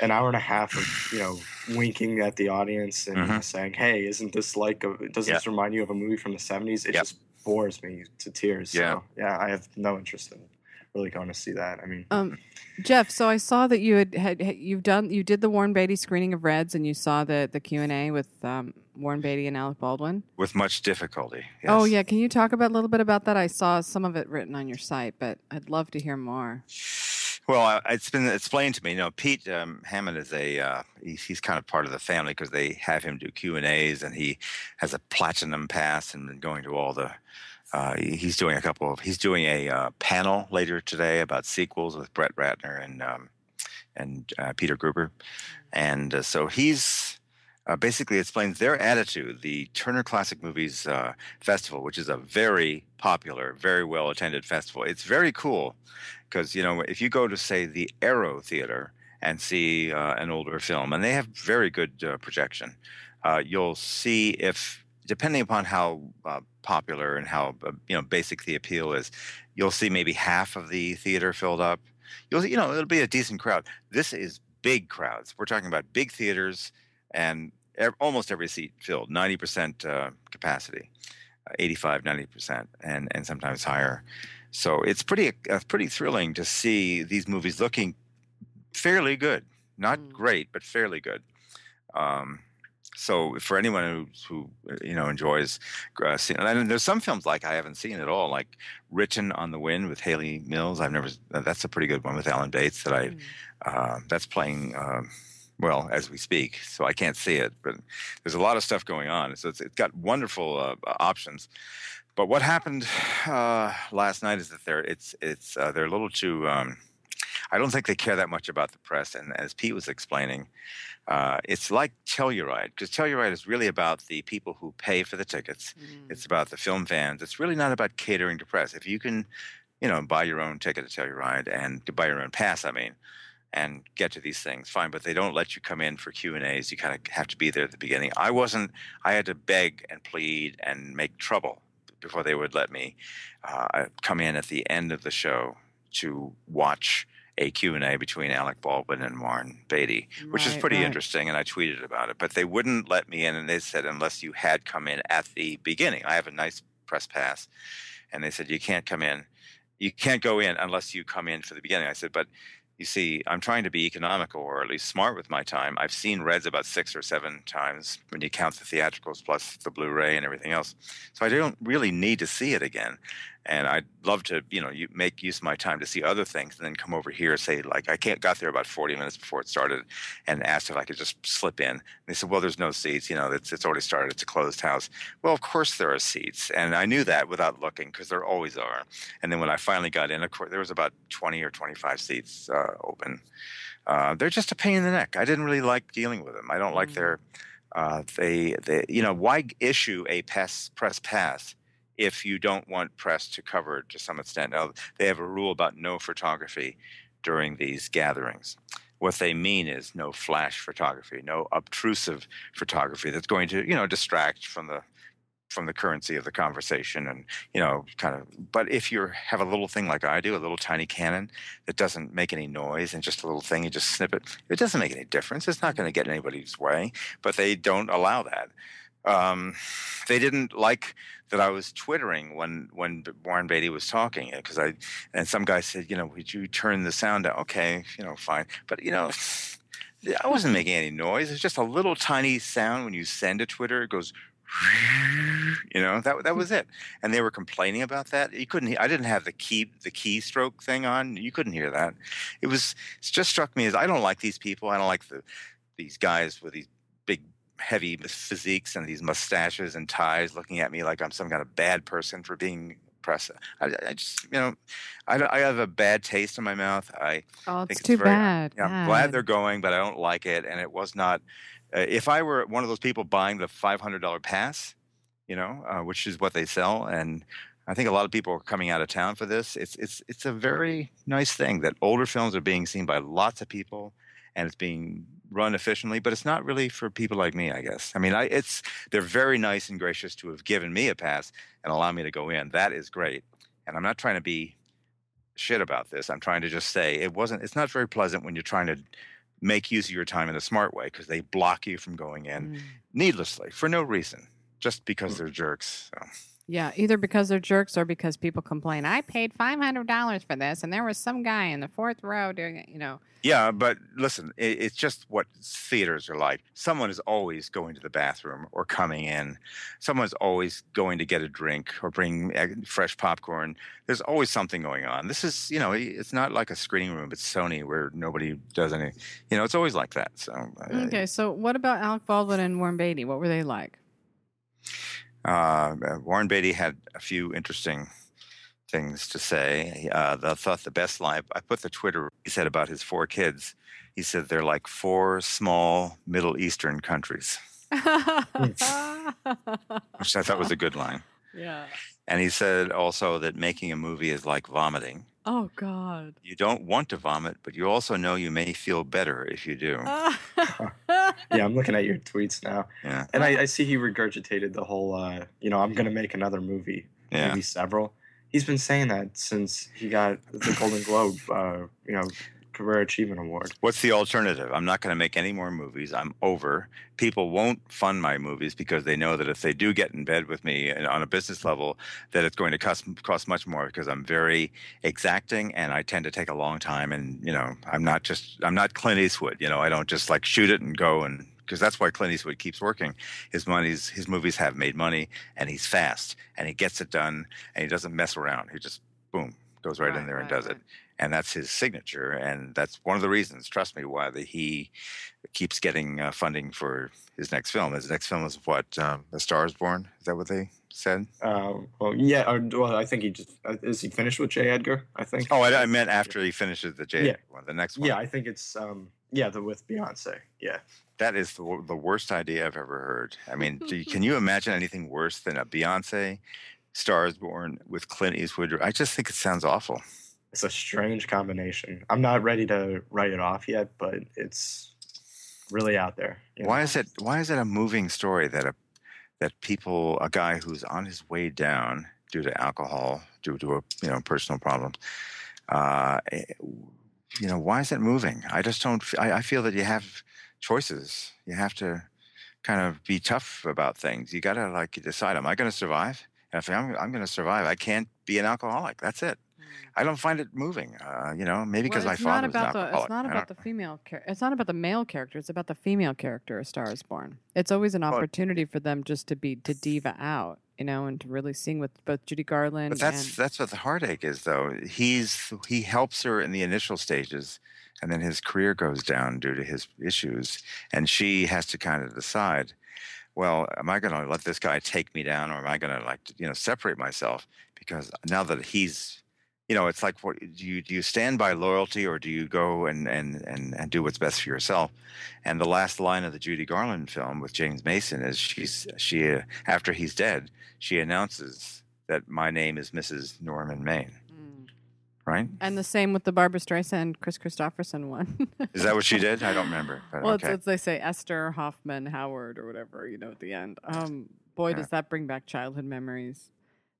[SPEAKER 3] an hour and a half of, you know, winking at the audience and
[SPEAKER 2] Mhm.
[SPEAKER 3] saying, hey, isn't this like a, doesn't
[SPEAKER 2] Yeah.
[SPEAKER 3] this remind you of a movie from the 70s? It
[SPEAKER 2] Yep.
[SPEAKER 3] just bores me to tears.
[SPEAKER 2] Yeah.
[SPEAKER 3] So, yeah, I have no interest in really going to see that. I mean,
[SPEAKER 1] Um, Jeff, so I saw that you had, had had- you've done you did the Warren Beatty screening of Reds, and you saw the the Q and A with um, Warren Beatty and Alec Baldwin.
[SPEAKER 2] With much difficulty.
[SPEAKER 1] Oh yeah, can you talk about a little bit about that? I saw some of it written on your site, but I'd love to hear more.
[SPEAKER 2] Well, it's been explained to me. You know, Pete um, Hammond is a uh, he's, he's kind of part of the family because they have him do Q and A's, and he has a platinum pass and been going to all the. Uh, he's doing a couple of. He's doing a uh, panel later today about sequels with Brett Ratner and um, and uh, Peter Guber, and uh, so he's. Uh, basically explains their attitude. The Turner Classic Movies uh, Festival, which is a very popular, very well attended festival. It's very cool because you know if you go to say the Aero Theater and see uh, an older film, and they have very good uh, projection, uh, you'll see if depending upon how uh, popular and how you know basic the appeal is, you'll see maybe half of the theater filled up. You'll you know it'll be a decent crowd. This is big crowds. We're talking about big theaters and ev- almost every seat filled, ninety percent uh, capacity. 85 90% and and sometimes higher so it's pretty uh, pretty thrilling to see these movies looking fairly good not
[SPEAKER 1] Mm.
[SPEAKER 2] great but fairly good um, so for anyone who, who uh, you know enjoys uh, seeing, and there's some films like I haven't seen at all, like Written on the Wind with Hayley Mills. I've never. That's a pretty good one with Alan Bates that I
[SPEAKER 1] Mm.
[SPEAKER 2] uh, that's playing um, well as we speak, so I can't see it. But there's a lot of stuff going on, so it's, it's got wonderful uh, options. But what happened uh, last night is that they're it's it's uh, they're a little too. Um, I don't think they care that much about the press, and as Pete was explaining, uh, it's like Telluride because Telluride is really about the people who pay for the tickets.
[SPEAKER 1] Mm.
[SPEAKER 2] It's about the film fans. It's really not about catering to press. If you can, you know, buy your own ticket to Telluride and buy your own pass, I mean, and get to these things, fine. But they don't let you come in for Q and A's. You kind of have to be there at the beginning. I wasn't. I had to beg and plead and make trouble before they would let me uh, come in at the end of the show to watch a Q&A between Alec Baldwin and Warren Beatty, which is pretty
[SPEAKER 1] right.
[SPEAKER 2] interesting, and I tweeted about it. But they wouldn't let me in, and they said unless you had come in at the beginning. I have a nice press pass, and they said you can't come in, you can't go in unless you come in for the beginning. I said, but you see, I'm trying to be economical or at least smart with my time. I've seen Reds about six or seven times when you count the theatricals plus the Blu-ray and everything else, so I don't really need to see it again. And I'd love to, you know, you make use of my time to see other things, and then come over here. Say like I can't got there about 40 minutes before it started, and asked if I could just slip in. And they said, well, there's no seats. You know, it's it's already started. It's a closed house. Well, of course there are seats, and I knew that without looking because there always are. And then when I finally got in, of course, there was about 20 or 25 seats uh, open. Uh, they're just a pain in the neck. I didn't really like dealing with them. I don't like
[SPEAKER 1] Mm.
[SPEAKER 2] their uh, they, they, you know, why issue a press press pass if you don't want press to cover to some extent? Now they have a rule about no photography during these gatherings. What they mean is no flash photography, no obtrusive photography that's going to, you know, distract from the from the currency of the conversation and you know kind of but if you have a little thing like i do a little tiny Canon that doesn't make any noise and just a little thing you just snip it it doesn't make any difference it's not going to get in anybody's way but they don't allow that um, they didn't like that I was twittering when when Warren Beatty was talking because I and some guy said, you know, would you turn the sound down? Okay, you know, fine, but you know. I wasn't making any noise. It's just a little tiny sound when you send a Twitter. It goes, you know, that that was it. And they were complaining about that. You couldn't. I didn't have the key the keystroke thing on. You couldn't hear that. It was. It just struck me as I don't like these people. I don't like the these guys with these big heavy physiques and these mustaches and ties looking at me like I'm some kind of bad person for being press. I, I just, you know, I, I have a bad taste in my mouth. I,
[SPEAKER 1] Oh,
[SPEAKER 2] think
[SPEAKER 1] it's
[SPEAKER 2] it's
[SPEAKER 1] too
[SPEAKER 2] very-
[SPEAKER 1] bad.
[SPEAKER 2] yeah, I'm glad they're going, but I don't like it. And it was not, uh, if I were one of those people buying the $500 pass, you know, uh, which is what they sell. And I think a lot of people are coming out of town for this. It's, it's, it's a very nice thing that older films are being seen by lots of people and it's being run efficiently, but it's not really for people like me, I guess. I mean, I, it's, they're very nice and gracious to have given me a pass and allow me to go in. That is great. And I'm not trying to be shit about this. I'm trying to just say it wasn't, it's not very pleasant when you're trying to make use of your time in a smart way because they block you from going in
[SPEAKER 1] Mm.
[SPEAKER 2] needlessly for no reason, just because
[SPEAKER 3] Mm.
[SPEAKER 2] they're jerks. So.
[SPEAKER 1] Yeah, either because they're jerks or because people complain. I paid five hundred dollars for this, and there was some guy in the fourth row doing it. You know,
[SPEAKER 2] Yeah, but listen, it, it's just what theaters are like. Someone is always going to the bathroom or coming in. Someone's always going to get a drink or bring fresh popcorn. There's always something going on. This is, you know, it's not like a screening room. at Sony where nobody does any. You know, it's always like that. So uh,
[SPEAKER 1] okay. So, what about Alec Baldwin and Warren Beatty? What were they like?
[SPEAKER 2] Uh, Warren Beatty had a few interesting things to say. Uh, I thought the best line I put the Twitter he said about his four kids. He said they're like four small Middle Eastern countries, which I thought was a good line.
[SPEAKER 1] yeah.
[SPEAKER 2] And he said also that making a movie is like vomiting.
[SPEAKER 1] Oh God.
[SPEAKER 2] You don't want to vomit, but you also know you may feel better if you do.
[SPEAKER 3] Yeah, I'm looking at your tweets now,
[SPEAKER 2] Yeah,
[SPEAKER 3] and I, I see he regurgitated the whole, uh, you know, I'm gonna make another movie,
[SPEAKER 2] yeah.
[SPEAKER 3] maybe several. He's been saying that since he got the Golden Globe, uh, you know, Career Achievement Award.
[SPEAKER 2] What's the alternative? I'm not going to make any more movies. I'm over. People won't fund my movies because they know that if they do get in bed with me on a business level, that it's going to cost cost much more because I'm very exacting and I tend to take a long time. And you know, I'm not just I'm not Clint Eastwood. You know, I don't just like shoot it and go and because that's why Clint Eastwood keeps working. His money's his movies have made money and he's fast and he gets it done and he doesn't mess around. He just boom goes right, in there and does it and that's his signature and that's one of the reasons trust me why the, he keeps getting uh, funding for his next film his next film is what um, a star is born is that what they said
[SPEAKER 3] Uh, well, yeah, or, well, I think he just uh, is he finished with J. Edgar? I think.
[SPEAKER 2] oh i, I meant after he finishes the j
[SPEAKER 3] Yeah.
[SPEAKER 2] one the next one
[SPEAKER 3] Yeah, I think it's um, yeah, the with Beyonce. Yeah,
[SPEAKER 2] that is the, the worst idea i've ever heard i mean do you- can you imagine anything worse than a beyonce *Stars born with clint eastwood i just think it sounds awful
[SPEAKER 3] it's a strange combination. I'm not ready to write it off yet, but it's really out there. you know?
[SPEAKER 2] Why is it? Why is it a moving story that a that people, a guy who's on his way down due to alcohol, due to a you know personal problems, uh, eh, you know, why is it moving? I just don't. I, I feel that you have choices. You have to kind of be tough about things. You got to like decide: Am I going to survive? And if I'm, I'm going to survive, I can't be an alcoholic. That's it. I don't find it moving. Uh, you know, maybe because
[SPEAKER 1] well,
[SPEAKER 2] my
[SPEAKER 1] it's
[SPEAKER 2] father
[SPEAKER 1] not
[SPEAKER 2] was an
[SPEAKER 1] about the it's not about the female char- it's not about the male character it's about the female character a star is born it's always an opportunity for them just to be to diva out you know, and to really sing with both Judy Garland
[SPEAKER 2] But that's
[SPEAKER 1] and
[SPEAKER 2] that's what the heartache is, though. He's he helps her in the initial stages, and then his career goes down due to his issues, and she has to kind of decide. Well, am I going to let this guy take me down, or am I going to like you know separate myself? Because now that he's, you know, it's like, what do you do? You stand by loyalty, or do you go and and and and do what's best for yourself? And the last line of the Judy Garland film with James Mason is she's she uh, after he's dead, she announces that my name is Mrs. Norman Maine,
[SPEAKER 1] Mm.
[SPEAKER 2] right?
[SPEAKER 1] and the same with the Barbra Streisand Kris Kristofferson one.
[SPEAKER 2] Is that what she did? I don't remember.
[SPEAKER 1] Well,
[SPEAKER 2] okay.
[SPEAKER 1] it's, it's they say Esther Hoffman Howard or whatever, you know, at the end. Um, boy,
[SPEAKER 2] Yeah.
[SPEAKER 1] does that bring back childhood memories.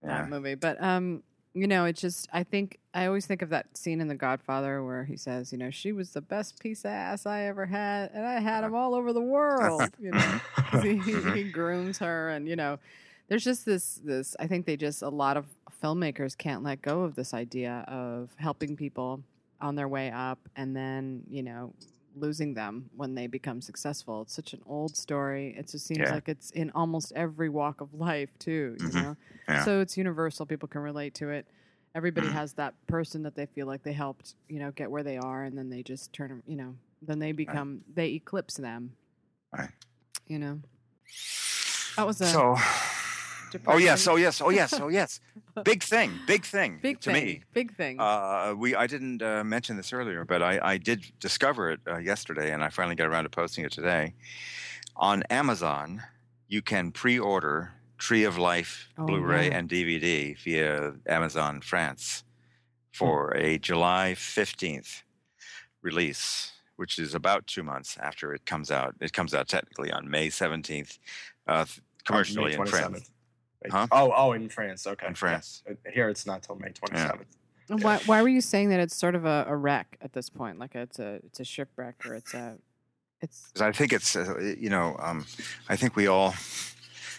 [SPEAKER 2] yeah.
[SPEAKER 1] that movie. But um, you know, it's just I think I always think of that scene in The Godfather where he says, you know, she was the best piece of ass I ever had, and I had him all over the world. You know, he, he grooms her, and you know, there's just this this. I think they just a lot of filmmakers can't let go of this idea of helping people on their way up, and then you know. Losing them when they become successful. It's such an old story. It just seems
[SPEAKER 2] Yeah.
[SPEAKER 1] like it's in almost every walk of life, too. You
[SPEAKER 2] Mhm.
[SPEAKER 1] know,
[SPEAKER 2] Yeah.
[SPEAKER 1] so it's universal. People can relate to it. Everybody
[SPEAKER 2] Mhm.
[SPEAKER 1] has that person that they feel like they helped, you know, get where they are, and then they just turn, you know, then they become, they eclipse them.
[SPEAKER 2] Right.
[SPEAKER 1] You know. That was a
[SPEAKER 2] So, oh yes, oh yes, oh yes, oh yes. Big thing, big thing
[SPEAKER 1] big
[SPEAKER 2] to
[SPEAKER 1] thing,
[SPEAKER 2] me.
[SPEAKER 1] big thing.
[SPEAKER 2] Uh, we I didn't uh, mention this earlier, but I, I did discover it uh, yesterday, and I finally got around to posting it today. On Amazon, you can pre-order Tree of Life
[SPEAKER 1] Oh,
[SPEAKER 2] Blu-ray
[SPEAKER 1] yeah.
[SPEAKER 2] and DVD via Amazon France for a July fifteenth release, which is about two months after it comes out. It comes out technically on May seventeenth, uh, commercially
[SPEAKER 3] May
[SPEAKER 2] in France.
[SPEAKER 3] 27th. Wait,
[SPEAKER 2] Huh?
[SPEAKER 3] Oh, oh, in France. Okay.
[SPEAKER 2] In France.
[SPEAKER 3] Yeah. Uh, Here it's not till May 27th.
[SPEAKER 1] why, why were you saying that it's sort of a, a wreck at this point? Like it's a, it's a shipwreck or it's a, it's,
[SPEAKER 2] 'Cause I think it's, uh, you know, um, I think we all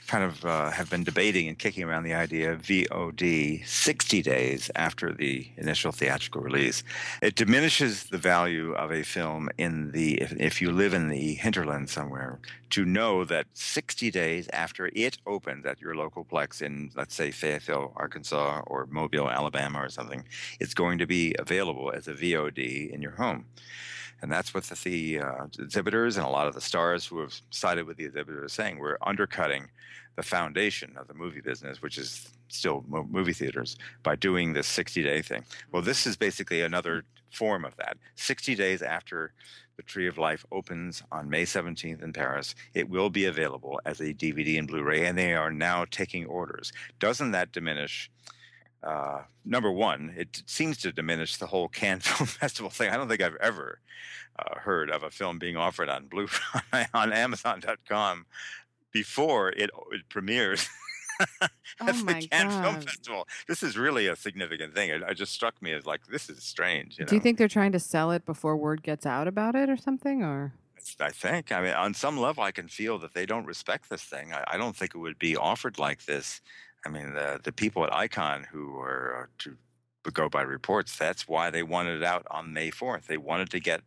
[SPEAKER 2] kind of uh, have been debating and kicking around the idea of VOD 60 days after the initial theatrical release. It diminishes the value of a film in the, if, if you live in the hinterland somewhere, to know that 60 days after it opens at your local plex in, let's say, Fayetteville, Arkansas, or Mobile, Alabama, or something, it's going to be available as a VOD in your home. And that's what the, uh, exhibitors and a lot of the stars who have sided with the exhibitors are saying. We're undercutting the foundation of the movie business, which is still mo- movie theaters, by doing this 60 day thing. Well, this is basically another form of that. 60 days after the Tree of Life opens on May 17th in Paris, it will be available as a DVD and Blu ray, and they are now taking orders. Doesn't that diminish? Uh, number one, it seems to diminish the whole Cannes Film Festival thing. I don't think I've ever uh, heard of a film being offered on Blue on Amazon.com before it, it premieres
[SPEAKER 1] oh
[SPEAKER 2] at the
[SPEAKER 1] my
[SPEAKER 2] Cannes Film Festival. This is really a significant thing. It, it just struck me as like this is strange. You know?
[SPEAKER 1] Do you think they're trying to sell it before word gets out about it or something? Or
[SPEAKER 2] I think. I mean, on some level, I can feel that they don't respect this thing. I, I don't think it would be offered like this. I mean, the the people at Icon who are uh, to go by reports, that's why they wanted it out on May fourth. They wanted to get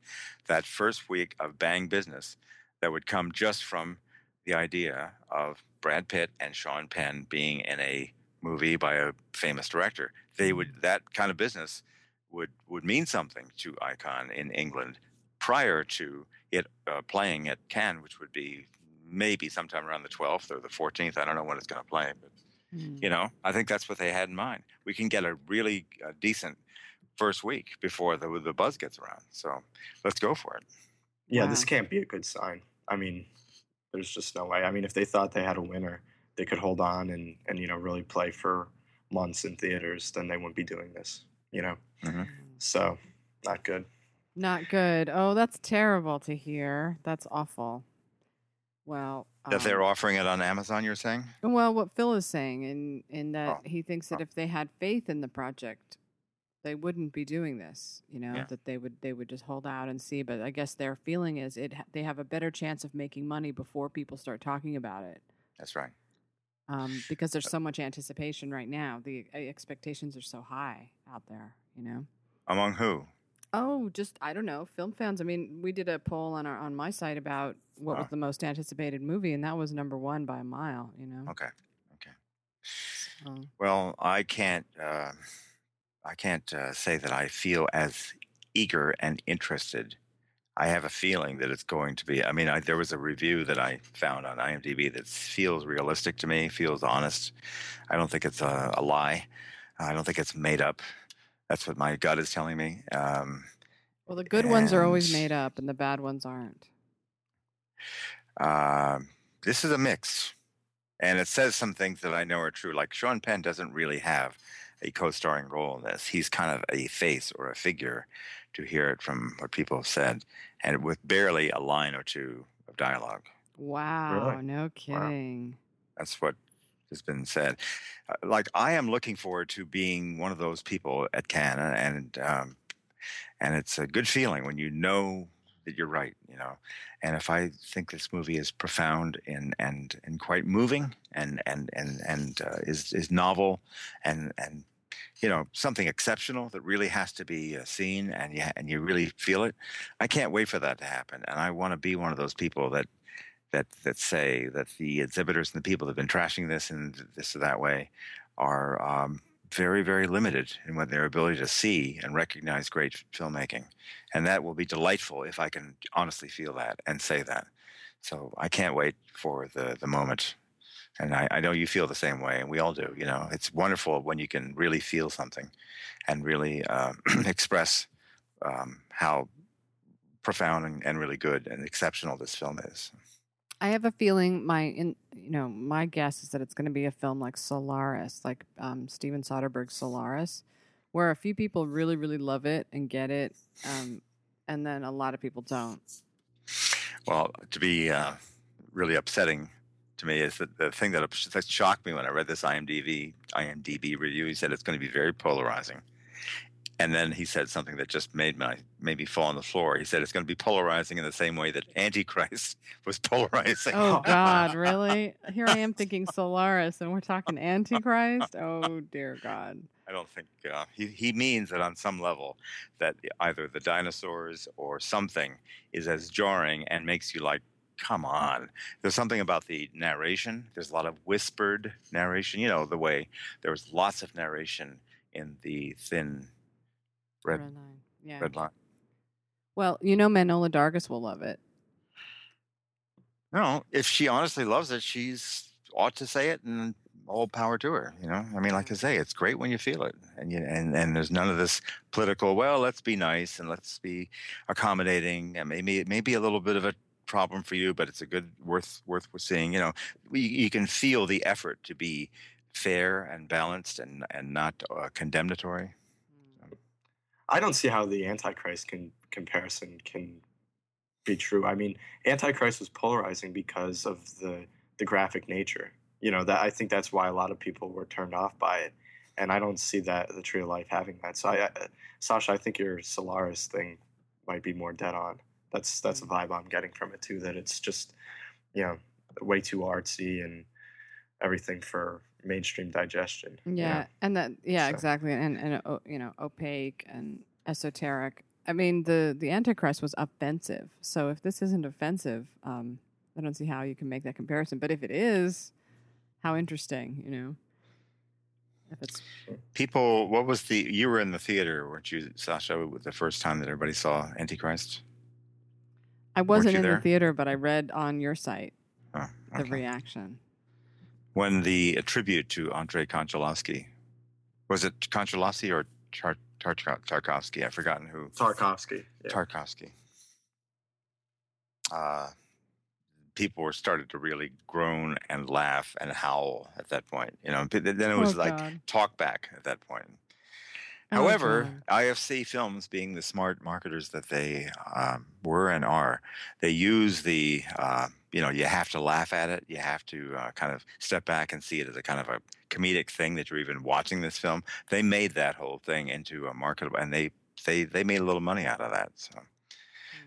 [SPEAKER 2] that first week of bang business that would come just from the idea of Brad Pitt and Sean Penn being in a movie by a famous director. They would that kind of business would would mean something to Icon in England prior to it uh, playing at Cannes, which would be maybe sometime around the 12th or the 14th. I don't know when it's going to play, but
[SPEAKER 1] Hmm.
[SPEAKER 2] you know, I think that's what they had in mind. We can get a really uh, decent first week before the the buzz gets around. So let's go for it.
[SPEAKER 3] Yeah, this can't be a good sign. I mean, there's just no way. I mean, if they thought they had a winner, they could hold on and and you know really play for months in theaters, then they wouldn't be doing this. You know, so not good.
[SPEAKER 1] Not good. Oh, that's terrible to hear. That's awful. Well,
[SPEAKER 2] That they're
[SPEAKER 1] um,
[SPEAKER 2] offering it on Amazon, you're saying?
[SPEAKER 1] Well, what Phil is saying, in in that
[SPEAKER 2] Oh.
[SPEAKER 1] he thinks that
[SPEAKER 2] Oh.
[SPEAKER 1] if they had faith in the project, they wouldn't be doing this. You know,
[SPEAKER 2] Yeah.
[SPEAKER 1] that they would they would just hold out and see. But I guess their feeling is it they have a better chance of making money before people start talking about it.
[SPEAKER 2] That's right.
[SPEAKER 1] Um, because
[SPEAKER 2] Uh
[SPEAKER 1] there's so much anticipation right now. The uh, expectations are so high out there. You know.
[SPEAKER 2] Among who?
[SPEAKER 1] Oh, just I don't know, film fans. I mean, we did a poll on our on my site about what was the most anticipated movie, and that was number one by a mile. You know.
[SPEAKER 2] Okay. Okay.
[SPEAKER 1] So,
[SPEAKER 2] Well, I can't. Uh, I can't uh, say that I feel as eager and interested. I have a feeling that it's going to be. I mean, I, there was a review that I found on IMDb that feels realistic to me, feels honest. I don't think it's a, a lie. I don't think it's made up. That's what my gut is telling me. Um,
[SPEAKER 1] well, the good ones are always made up, and the bad ones aren't.
[SPEAKER 2] Um, this is a mix, and it says some things that I know are true. Like Sean Penn doesn't really have a co-starring role in this. He's kind of a face or a figure, to hear it from what people have said, and with barely a line or two of dialogue.
[SPEAKER 1] Wow, no kidding.
[SPEAKER 2] That's what has been said. Uh, Like I am looking forward to being one of those people at Cannes, and um, and it's a good feeling when you know that you're right, you know. And if I think this movie is profound and and and quite moving, and and and and uh, is is novel, and and you know something exceptional that really has to be uh, seen, and you and you really feel it. I can't wait for that to happen, and I want to be one of those people that that that say that the exhibitors and the people that have been trashing this in this or that way are um, very very limited in what their ability to see and recognize great filmmaking, and that will be delightful if I can honestly feel that and say that. So I can't wait for the the moment, and I, I know you feel the same way, and we all do. You know, it's wonderful when you can really feel something, and really uh, express um, how profound and, and really good and exceptional this film is.
[SPEAKER 1] I have a feeling my in you know my guess is that it's going to be a film like Solaris, like um, Steven Soderbergh's Solaris, where a few people really really love it and get it, um, and then a lot of people don't.
[SPEAKER 2] Well, to be uh, really upsetting to me is that the thing that, that shocked me when I read this IMDb IMDb review. He said it's going to be very polarizing, and then he said something that just made my made me fall on the floor. He said it's going to be polarizing in the same way that Antichrist was polarizing.
[SPEAKER 1] Oh God, really? Here I am thinking Solaris, and we're talking Antichrist. Oh dear God.
[SPEAKER 2] I don't think uh, he he means that on some level that either the dinosaurs or something is as jarring and makes you like, come on. There's something about the narration. There's a lot of whispered narration. You know the way there was lots of narration in the thin red
[SPEAKER 1] Red line. Yeah.
[SPEAKER 2] red line.
[SPEAKER 1] Well, you know, Manohla Dargis will love it.
[SPEAKER 2] No, if she honestly loves it, she's ought to say it and all power to her. You know, I mean, like I say, it's great when you feel it, and you and and there's none of this political. Well, let's be nice and let's be accommodating, and maybe it may be a little bit of a problem for you, but it's a good worth worth seeing. You know, you, you can feel the effort to be fair and balanced and and not uh, condemnatory.
[SPEAKER 3] I don't see how the Antichrist can, comparison can be true. I mean, Antichrist was polarizing because of the the graphic nature. You know that I think that's why a lot of people were turned off by it, and I don't see that the Tree of Life having that. So, I, Sasha, I think your Solaris thing might be more dead on. That's that's the vibe I'm getting from it too. That it's just you know way too artsy and everything for mainstream digestion. you know?
[SPEAKER 1] Yeah, and that yeah,
[SPEAKER 3] So-
[SPEAKER 1] exactly, and and you know, opaque and esoteric. I mean, the the Antichrist was offensive. So if this isn't offensive, um, I don't see how you can make that comparison. But if it is, how interesting, you know? If it's
[SPEAKER 2] People, what was the? You were in the theater, weren't you, Sasha? The first time that everybody saw Antichrist.
[SPEAKER 1] I wasn't
[SPEAKER 2] you
[SPEAKER 1] in the theater, but I read on your site
[SPEAKER 2] Oh,
[SPEAKER 1] the reaction.
[SPEAKER 2] When the tribute to Andrei Konchalovsky was it Konchalovsky or Tar- Tar- Tarkovsky? I've forgotten who.
[SPEAKER 3] Tarkovsky. Yeah.
[SPEAKER 2] Tarkovsky. Uh, people were started to really groan and laugh and howl at that point. You know, but then it was
[SPEAKER 1] Oh,
[SPEAKER 2] like
[SPEAKER 1] God.
[SPEAKER 2] talk back at that point.
[SPEAKER 1] Oh,
[SPEAKER 2] However. IFC Films, being the smart marketers that they um, were and are, they use the, uh, you know, you have to laugh at it. You have to uh, kind of step back and see it as a kind of a comedic thing that you're even watching this film. They made that whole thing into a marketable, and they they they made a little money out of that. So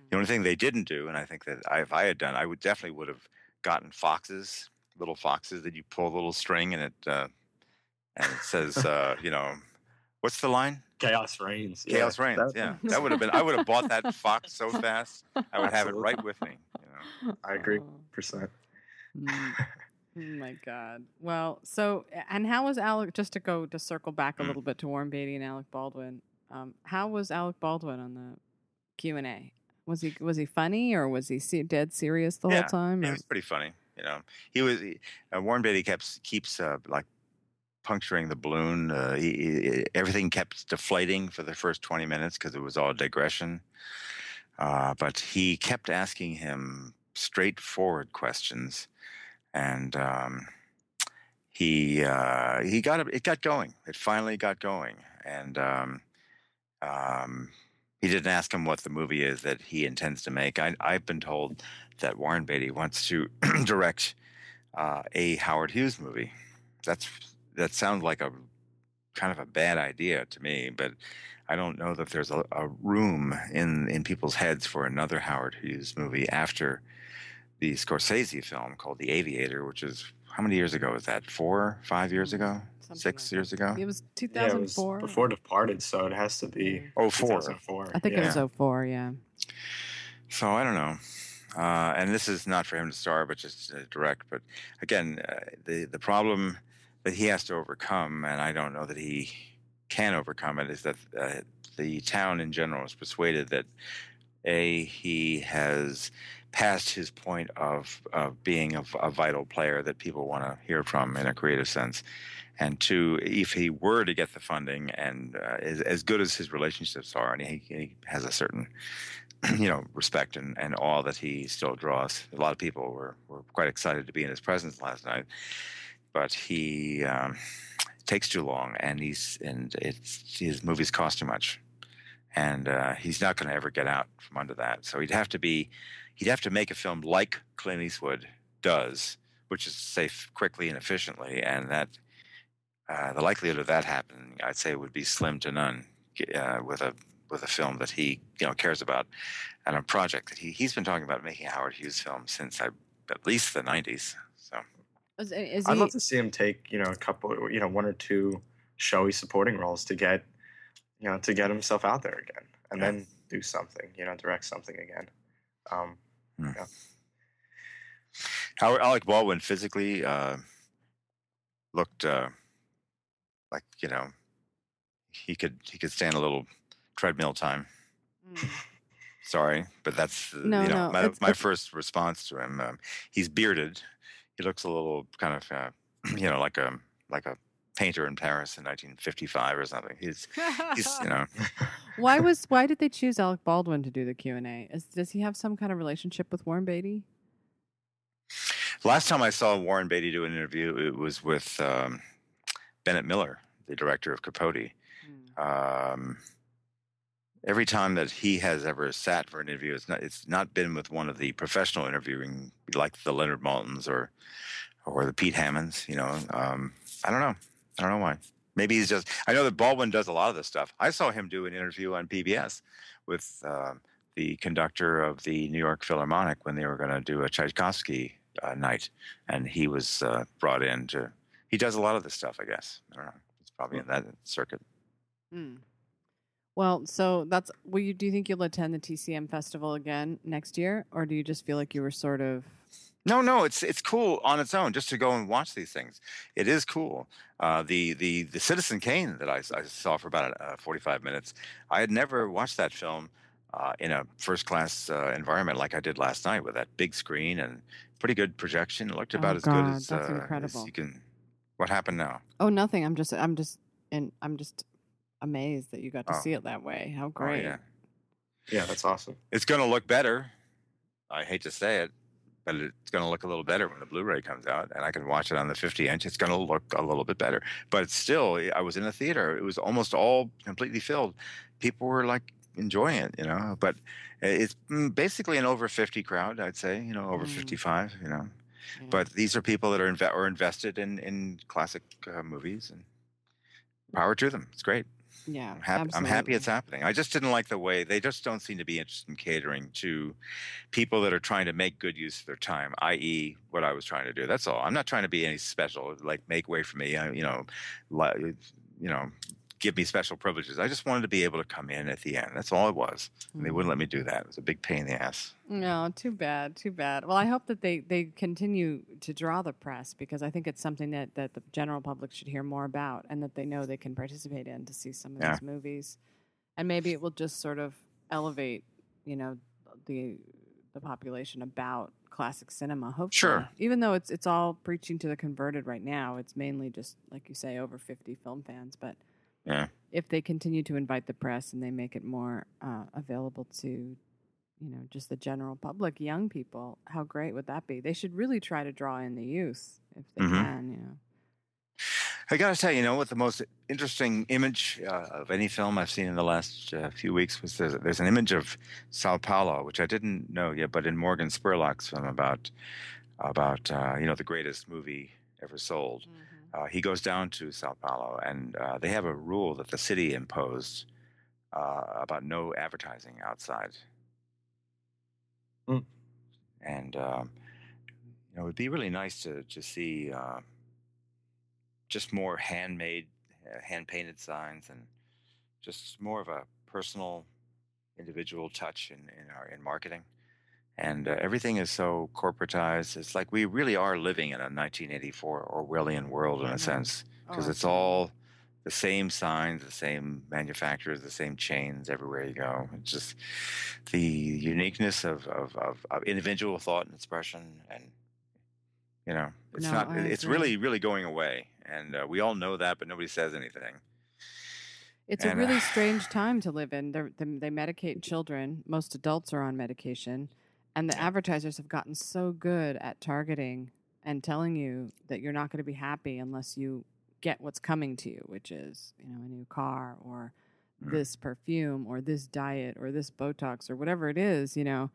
[SPEAKER 2] the only thing they didn't do, and I think that I, if I had done, I would definitely would have gotten foxes, little foxes that you pull a little string and it uh, and it says, uh, you know, what's the line?
[SPEAKER 3] Chaos reigns. Yeah,
[SPEAKER 2] Chaos reigns.
[SPEAKER 3] that-
[SPEAKER 2] yeah, that would have been. I would have bought that fox so fast. I would have it right with me. You know.
[SPEAKER 3] I agree.
[SPEAKER 1] Oh.
[SPEAKER 3] Percent.
[SPEAKER 1] Mm. Oh my God. Well, so and how was Alec? Just to go to circle back a
[SPEAKER 2] Mm.
[SPEAKER 1] little bit to Warren Beatty and Alec Baldwin. Um, how was Alec Baldwin on the Q and A? Was he was he funny or was he se- dead serious the
[SPEAKER 2] Yeah,
[SPEAKER 1] whole time?
[SPEAKER 2] It
[SPEAKER 1] or-
[SPEAKER 2] was pretty funny. You know, he was he- uh, Warren Beatty keeps keeps uh, like puncturing the balloon. Uh, he, he- everything kept deflating for the first twenty minutes because it was all digression. Uh, but he kept asking him straightforward questions, and um, he uh, he got it. Got going. It finally got going, and um, um, he didn't ask him what the movie is that he intends to make. I, I've been told that Warren Beatty wants to direct uh, a Howard Hughes movie. That's that sounds like a kind of a bad idea to me, but I don't know that there's a, a room in in people's heads for another Howard Hughes movie after the Scorsese film called The Aviator, which is how many years ago was that? Four, five years ago,
[SPEAKER 1] Something
[SPEAKER 2] six
[SPEAKER 1] like
[SPEAKER 2] years ago.
[SPEAKER 1] It was 2004
[SPEAKER 3] Yeah, it was
[SPEAKER 1] 2004.
[SPEAKER 3] before Departed, so it has to be
[SPEAKER 2] Oh, four.
[SPEAKER 3] 2004.
[SPEAKER 1] I think
[SPEAKER 3] yeah.
[SPEAKER 1] it was 04, yeah.
[SPEAKER 2] So I don't know. Uh, and this is not for him to star, but just uh, direct. But again, uh, the the problem that he has to overcome, and I don't know that he can overcome it, is that uh, the town in general is persuaded that a he has passed his point of of being a, a vital player that people want to hear from in a creative sense. And two, if he were to get the funding, and uh, as, as good as his relationships are, and he, he has a certain you know, respect and, and awe that he still draws. A lot of people were, were quite excited to be in his presence last night, but he um, takes too long, and he's and it's his movies cost too much, and uh, he's not going to ever get out from under that. So he'd have to be, he'd have to make a film like Clint Eastwood does, which is safe quickly and efficiently, and that uh, the likelihood of that happening, I'd say, would be slim to none uh, with a with a film that he you know cares about and a project that he he's been talking about making a Howard Hughes film since I, at least the '90s.
[SPEAKER 1] Is, is
[SPEAKER 3] I'd
[SPEAKER 1] he,
[SPEAKER 3] love to see him take you know a couple, you know, one or two showy supporting roles to get, you know, to get himself out there again, and
[SPEAKER 2] Yeah.
[SPEAKER 3] then do something, you know, direct something again. Um, yeah
[SPEAKER 2] Howard Alec Baldwin physically uh, looked uh, like you know he could he could stand a little treadmill time.
[SPEAKER 1] Mm.
[SPEAKER 2] Sorry, but that's uh,
[SPEAKER 1] No,
[SPEAKER 2] you know
[SPEAKER 1] no,
[SPEAKER 2] my,
[SPEAKER 1] it's-
[SPEAKER 2] my
[SPEAKER 1] it's-
[SPEAKER 2] first response to him. Um, he's bearded. He looks a little kind of uh, you know like a like a painter in Paris in 1955 or something. He's he's you know
[SPEAKER 1] why was why did they choose Alec Baldwin to do the Q and A? Does he have some kind of relationship with Warren Beatty?
[SPEAKER 2] Last time I saw Warren Beatty do an interview, it was with um, Bennett Miller, the director of Capote. Um, every time that he has ever sat for an interview, it's not it's not been with one of the professional interviewing like the Leonard Maltins or or the Pete Hammonds. You know, um, I don't know. I don't know why. Maybe he's just. I know that Baldwin does a lot of this stuff. I saw him do an interview on PBS with um, the conductor of the New York Philharmonic when they were going to do a Tchaikovsky uh, night, and he was uh, brought in to. He does a lot of this stuff, I guess. I don't know. It's probably in that circuit.
[SPEAKER 1] Hmm. Well, so that's. Will you? Do you think you'll attend the TCM festival again next year, or do you just feel like you were sort of?
[SPEAKER 2] No, no, it's it's cool on its own just to go and watch these things. It is cool. Uh, the the the Citizen Kane that I, I saw for about uh, forty five minutes. I had never watched that film uh, in a first class uh, environment like I did last night with that big screen and pretty good projection. It looked about
[SPEAKER 1] Oh,
[SPEAKER 2] as good as,
[SPEAKER 1] that's
[SPEAKER 2] uh,
[SPEAKER 1] incredible.
[SPEAKER 2] as you can. What happened now?
[SPEAKER 1] Oh, nothing. I'm just. I'm just. And I'm just amazed that you got to
[SPEAKER 2] Oh.
[SPEAKER 1] see it that way. How
[SPEAKER 2] Oh,
[SPEAKER 1] great!
[SPEAKER 2] yeah.
[SPEAKER 3] yeah, that's awesome.
[SPEAKER 2] It's going to look better. I hate to say it, but it's going to look a little better when the Blu-ray comes out, and I can watch it on the 50 inch. It's going to look a little bit better. But still, I was in a theater. It was almost all completely filled. People were like enjoying it, you know. But it's mm, basically an over 50 crowd, I'd say. You know, over
[SPEAKER 1] Mm.
[SPEAKER 2] 55. You know.
[SPEAKER 1] Yeah.
[SPEAKER 2] But these are people that are inve- are invested in in classic uh, movies, and power to them. It's great.
[SPEAKER 1] Yeah,
[SPEAKER 2] I'm happy. I'm happy it's happening. I just didn't like the way they just don't seem to be interested in catering to people that are trying to make good use of their time, i.e., what I was trying to do. That's all. I'm not trying to be any special. Like make way for me. I, you know, li- you know, give me special privileges. I just wanted to be able to come in at the end. That's all it was. And they
[SPEAKER 1] Mm.
[SPEAKER 2] wouldn't let me do that. It was a big pain in the ass.
[SPEAKER 1] No, too bad, too bad. Well, I hope that they, they continue to draw the press because I think it's something that, that the general public should hear more about and that they know they can participate in to see some of
[SPEAKER 2] Yeah.
[SPEAKER 1] these movies. And maybe it will just sort of elevate, you know, the the population about classic cinema. Hopefully,
[SPEAKER 2] Sure.
[SPEAKER 1] Even though it's it's all preaching to the converted right now, it's mainly just like you say, over fifty film fans. But
[SPEAKER 2] Yeah.
[SPEAKER 1] if they continue to invite the press and they make it more uh, available to you know just the general public young people how great would that be they should really try to draw in the youth if they
[SPEAKER 2] Mhm.
[SPEAKER 1] can you know
[SPEAKER 2] I got to tell you, you know what the most interesting image uh, of any film I've seen in the last uh, few weeks was there's, there's an image of Sao Paulo, which I didn't know yet, but in Morgan Spurlock's film about about uh, you know the greatest movie ever sold. Uh, he goes down to Sao Paulo, and uh, they have a rule that the city imposed uh, about no advertising outside.
[SPEAKER 3] Hmm.
[SPEAKER 2] And um, you know, it'd be really nice to to see uh, just more handmade, uh, hand painted signs, and just more of a personal, individual touch in in our in marketing. And uh, everything is so corporatized. It's like we really are living in a 1984 Orwellian world in a sense because
[SPEAKER 1] Oh,
[SPEAKER 2] it's all the same signs, the same manufacturers, the same chains everywhere you go. It's just the uniqueness of, of, of, of individual thought and expression, and you know, it's
[SPEAKER 1] No,
[SPEAKER 2] not. It's really, really going away, and uh, we all know that, but nobody says anything.
[SPEAKER 1] it's a really
[SPEAKER 2] uh,
[SPEAKER 1] strange time to live in They're, they they medicate children most adults are on medication and the advertisers have gotten so good at targeting and telling you that you're not going to be happy unless you get what's coming to you which is you know a new car or
[SPEAKER 2] Mm.
[SPEAKER 1] this perfume or this diet or this botox or whatever it is you know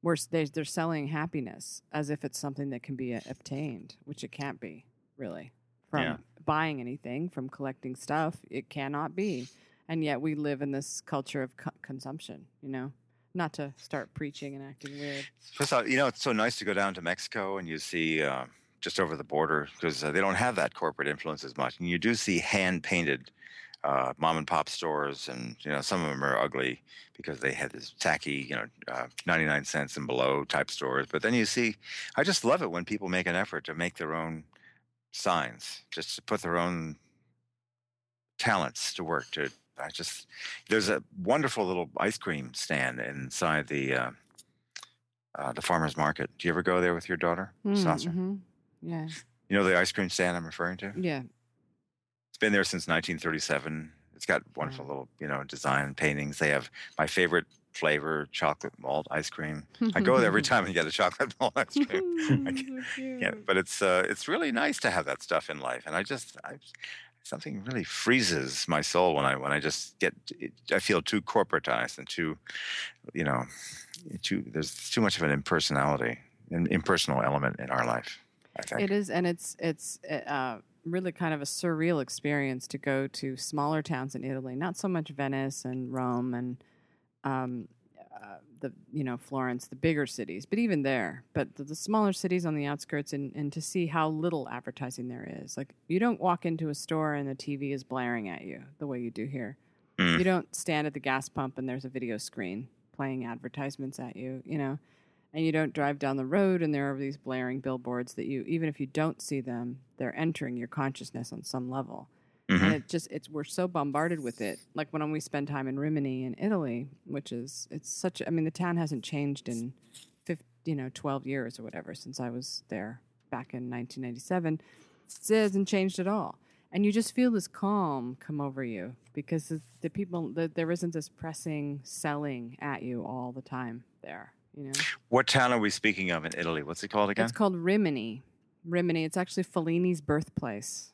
[SPEAKER 1] where they, they're selling happiness as if it's something that can be obtained which it can't be really from
[SPEAKER 2] Yeah.
[SPEAKER 1] buying anything from collecting stuff it cannot be and yet we live in this culture of co- consumption you know not to start preaching and acting weird
[SPEAKER 2] First of all, you know, it's so nice to go down to Mexico and you see uh, just over the border because uh, they don't have that corporate influence as much, and you do see hand painted uh, mom and pop stores, and you know some of them are ugly because they had this tacky, you know, uh, ninety nine cents and below type stores. But then you see, I just love it when people make an effort to make their own signs, just to put their own talents to work. To I just there's a wonderful little ice cream stand inside the. Uh, uh, the farmer's market. Do you ever go there with your daughter,
[SPEAKER 1] Mm,
[SPEAKER 2] Sasha?
[SPEAKER 1] mhm. yeah
[SPEAKER 2] You know the ice cream stand I'm referring to?
[SPEAKER 1] yeah
[SPEAKER 2] It's been there since 1937. It's got wonderful little, you know, design paintings. They have my favorite flavor, chocolate malt ice cream. I go there every time and get a chocolate malt ice cream. I
[SPEAKER 1] So cute.
[SPEAKER 2] Yeah, but it's uh, it's really nice to have that stuff in life, and I just I, something really freezes my soul when I when I just get I feel too corporatized and too, you know, too there's too much of an impersonality, an impersonal element in our life. I think.
[SPEAKER 1] It is, and it's it's uh, really kind of a surreal experience to go to smaller towns in Italy. Not so much Venice and Rome and um, uh, the you know Florence, the bigger cities, but even there, but the, the smaller cities on the outskirts, and, and to see how little advertising there is. Like you don't walk into a store and the TV is blaring at you the way you do here.
[SPEAKER 2] Mm.
[SPEAKER 1] You don't stand at the gas pump and there's a video screen playing advertisements at you. You know and you don't drive down the road and there are these blaring billboards that you even if you don't see them they're entering your consciousness on some level
[SPEAKER 2] Mhm.
[SPEAKER 1] and it just it's we're so bombarded with it like when we spend time in rimini in italy which is it's such i mean the town hasn't changed in 50, you know 12 years or whatever since i was there back in 1997 it hasn't changed at all and you just feel this calm come over you because the, the people the, there isn't this pressing selling at you all the time there you know
[SPEAKER 2] What town are we speaking of in Italy? What's it called again?
[SPEAKER 1] it's called Rimini. Rimini. It's actually Fellini's birthplace.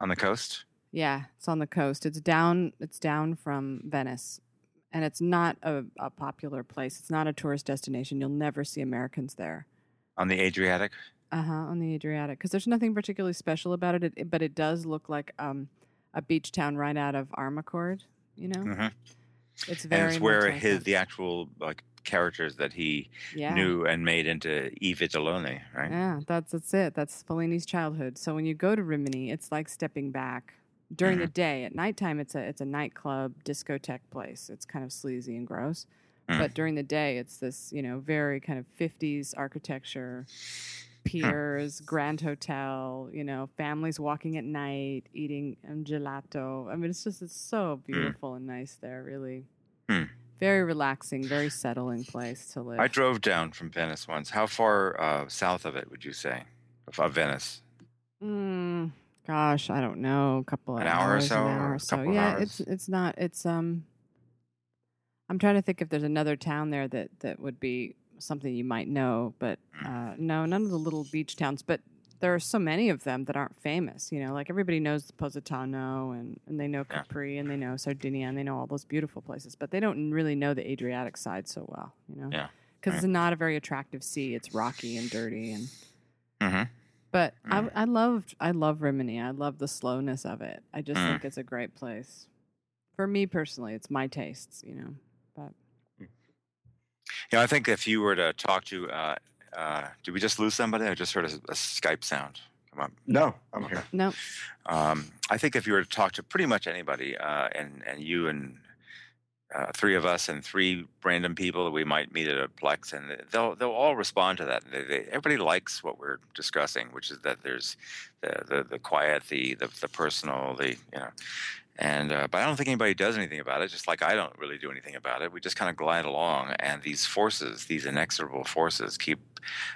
[SPEAKER 2] On the coast?
[SPEAKER 1] Yeah, it's on the coast. It's down. It's down from Venice, and it's not a, a popular place. It's not a tourist destination. You'll never see Americans there.
[SPEAKER 2] On the Adriatic?
[SPEAKER 1] Uh huh. On the Adriatic, because there's nothing particularly special about it, it, but it does look like um, a beach town right out of Amarcord. You know,
[SPEAKER 2] hmm
[SPEAKER 1] it's
[SPEAKER 2] And
[SPEAKER 1] very
[SPEAKER 2] it's where his the actual like characters that he
[SPEAKER 1] yeah.
[SPEAKER 2] knew and made into E Vitellone, right?
[SPEAKER 1] Yeah, that's that's it. That's Fellini's childhood. So when you go to Rimini, it's like stepping back during the
[SPEAKER 2] Mhm.
[SPEAKER 1] day. At nighttime, it's a it's a nightclub discotheque place. It's kind of sleazy and gross.
[SPEAKER 2] Mm.
[SPEAKER 1] But during the day, it's this you know very kind of fifties architecture, piers, grand hotel. You know, families walking at night, eating um, gelato. I mean, it's just it's so beautiful and nice there. Really,
[SPEAKER 2] Hmm.
[SPEAKER 1] Very relaxing, very settling place to live.
[SPEAKER 2] I drove down from Venice once. How far uh, south of it would you say, of, of Venice?
[SPEAKER 1] Mm, gosh, I don't know. A couple of
[SPEAKER 2] An hour or
[SPEAKER 1] hours,
[SPEAKER 2] so,
[SPEAKER 1] An hour
[SPEAKER 2] or
[SPEAKER 1] or so. Yeah,
[SPEAKER 2] hours?
[SPEAKER 1] it's it's not. It's um. I'm trying to think if there's another town there that that would be something you might know, but
[SPEAKER 2] Mm.
[SPEAKER 1] uh, no, none of the little beach towns. But there are so many of them that aren't famous. You know, like everybody knows Positano and and they know
[SPEAKER 2] Yeah.
[SPEAKER 1] Capri and they know Sardinia and they know all those beautiful places, but they don't really know the Adriatic side so well. You know,
[SPEAKER 2] Yeah,
[SPEAKER 1] because
[SPEAKER 2] right.
[SPEAKER 1] it's not a very attractive sea. It's rocky and dirty and.
[SPEAKER 2] hmm
[SPEAKER 1] But
[SPEAKER 2] Mm.
[SPEAKER 1] I, I loved I love Rimini. I love the slowness of it. I just
[SPEAKER 2] Mm.
[SPEAKER 1] think it's a great place. For me personally, it's my tastes, you know. But
[SPEAKER 2] Yeah, I think if you were to talk to, uh, uh, did we just lose somebody? I just heard a, a Skype sound come on.
[SPEAKER 3] No, I'm here.
[SPEAKER 1] no,
[SPEAKER 2] Um, I think if you were to talk to pretty much anybody, uh, and and you and uh, three of us and three random people that we might meet at a Plex, and they'll they'll all respond to that. They, they, everybody likes what we're discussing, which is that there's the the, the quiet, the, the the personal, the you know. And uh, but I don't think anybody does anything about it. Just like I don't really do anything about it. We just kind of glide along, and these forces, these inexorable forces, keep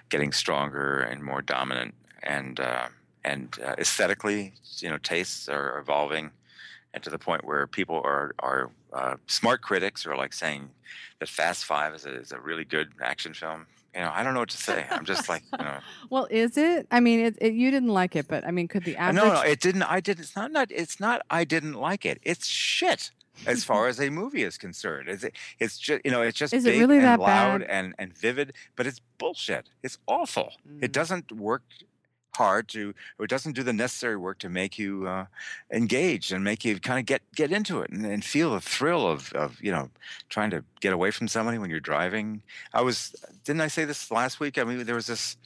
[SPEAKER 2] getting stronger and more dominant. And uh, and uh, aesthetically, you know, tastes are evolving, and to the point where people are are uh, smart critics are like saying that Fast Five is a, is a really good action film. You know, I don't know what to say. I'm just like, you know,
[SPEAKER 1] well, is it? I mean, it, it, you didn't like it, but I mean, could the
[SPEAKER 2] Uh,
[SPEAKER 1] average?
[SPEAKER 2] no, no, it didn't. I didn't. It's not. Not. It's not. I didn't like it. It's shit. As far as a movie is concerned, it's it's just you know it's just
[SPEAKER 1] Is it really
[SPEAKER 2] and
[SPEAKER 1] that
[SPEAKER 2] loud
[SPEAKER 1] bad?
[SPEAKER 2] and and vivid, but it's bullshit. It's awful. It
[SPEAKER 1] Mm.
[SPEAKER 2] doesn't work hard to or it doesn't do the necessary work to make you uh, engaged and make you kind of get get into it and, and feel the thrill of of you know trying to get away from somebody when you're driving. I was didn't i say this last week? I mean there was this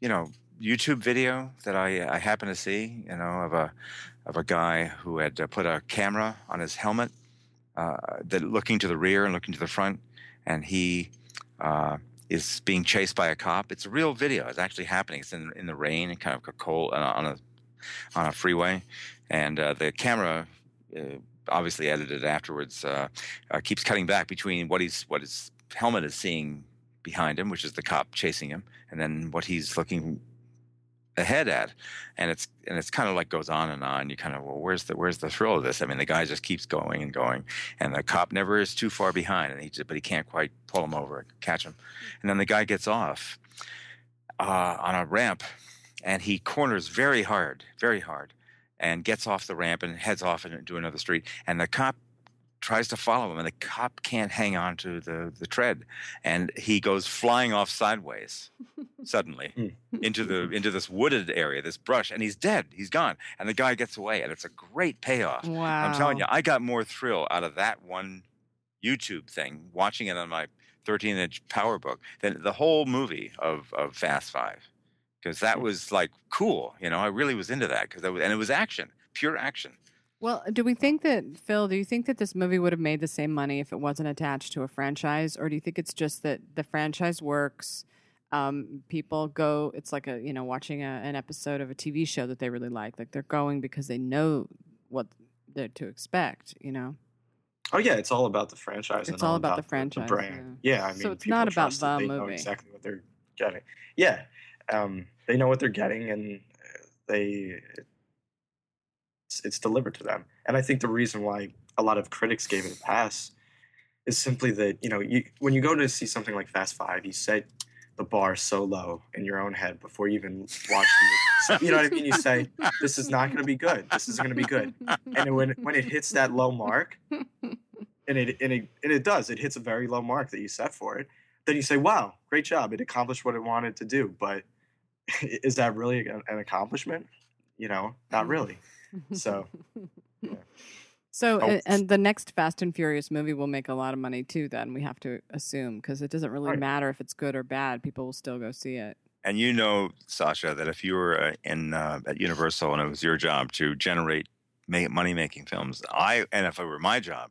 [SPEAKER 2] you know youtube video that i i happened to see you know of a of a guy who had uh, put a camera on his helmet uh, that looking to the rear and looking to the front. And he uh, is being chased by a cop. It's a real video. It's actually happening. It's in in the rain, kind of cold on a on a freeway, and uh, the camera, uh, obviously edited afterwards, uh, uh, keeps cutting back between what he's what his helmet is seeing behind him, which is the cop chasing him, and then what he's looking ahead at and it's and it's kind of like goes on and on. You kind of well where's the where's the thrill of this? I mean the guy just keeps going and going and the cop never is too far behind and he just, but he can't quite pull him over and catch him. And then the guy gets off uh, on a ramp and he corners very hard very hard and gets off the ramp and heads off into another street and the cop tries to follow him and the cop can't hang on to the, the tread and he goes flying off sideways suddenly hmm. into the into this wooded area this brush and he's dead he's gone and the guy gets away and it's a great payoff.
[SPEAKER 1] Wow.
[SPEAKER 2] i'm telling you i got more thrill out of that one youtube thing watching it on my 13 inch powerbook than the whole movie of of fast five because that hmm. was like cool you know i really was into that because and it was action pure action
[SPEAKER 1] Well, do we think that Phil? Do you think that this movie would have made the same money if it wasn't attached to a franchise, or do you think it's just that the franchise works? Um, people go. It's like a you know watching a, an episode of a TV show that they really like. Like they're going because they know what they're to expect. You know.
[SPEAKER 3] Oh yeah, it's all about the franchise.
[SPEAKER 1] It's
[SPEAKER 3] and
[SPEAKER 1] all about the franchise,
[SPEAKER 3] brand. Yeah, I mean,
[SPEAKER 1] So it's not about the
[SPEAKER 3] they know
[SPEAKER 1] movie.
[SPEAKER 3] exactly what they're getting. Yeah, um, they know what they're getting, and they it's, it's delivered to them. And I think the reason why a lot of critics gave it a pass is simply that you know you, when you go to see something like Fast Five, you set the bar so low in your own head before you even watch the movie. You know what I mean? You say this is not going to be good. This isn't going to be good. And when when it hits that low mark, and it and it and it does, it hits a very low mark that you set for it. Then you say, "Wow, great job! It accomplished what it wanted to do." But is that really an an accomplishment? You know, not mm-hmm. really. So
[SPEAKER 1] So,
[SPEAKER 3] Oh.
[SPEAKER 1] and the next Fast and Furious movie will make a lot of money too. Then we have to assume because it doesn't really
[SPEAKER 3] Right.
[SPEAKER 1] matter if it's good or bad. People will still go see it.
[SPEAKER 2] And you know, Sasha, that if you were uh, in uh, at Universal and it was your job to generate make money making films. I and if it were my job,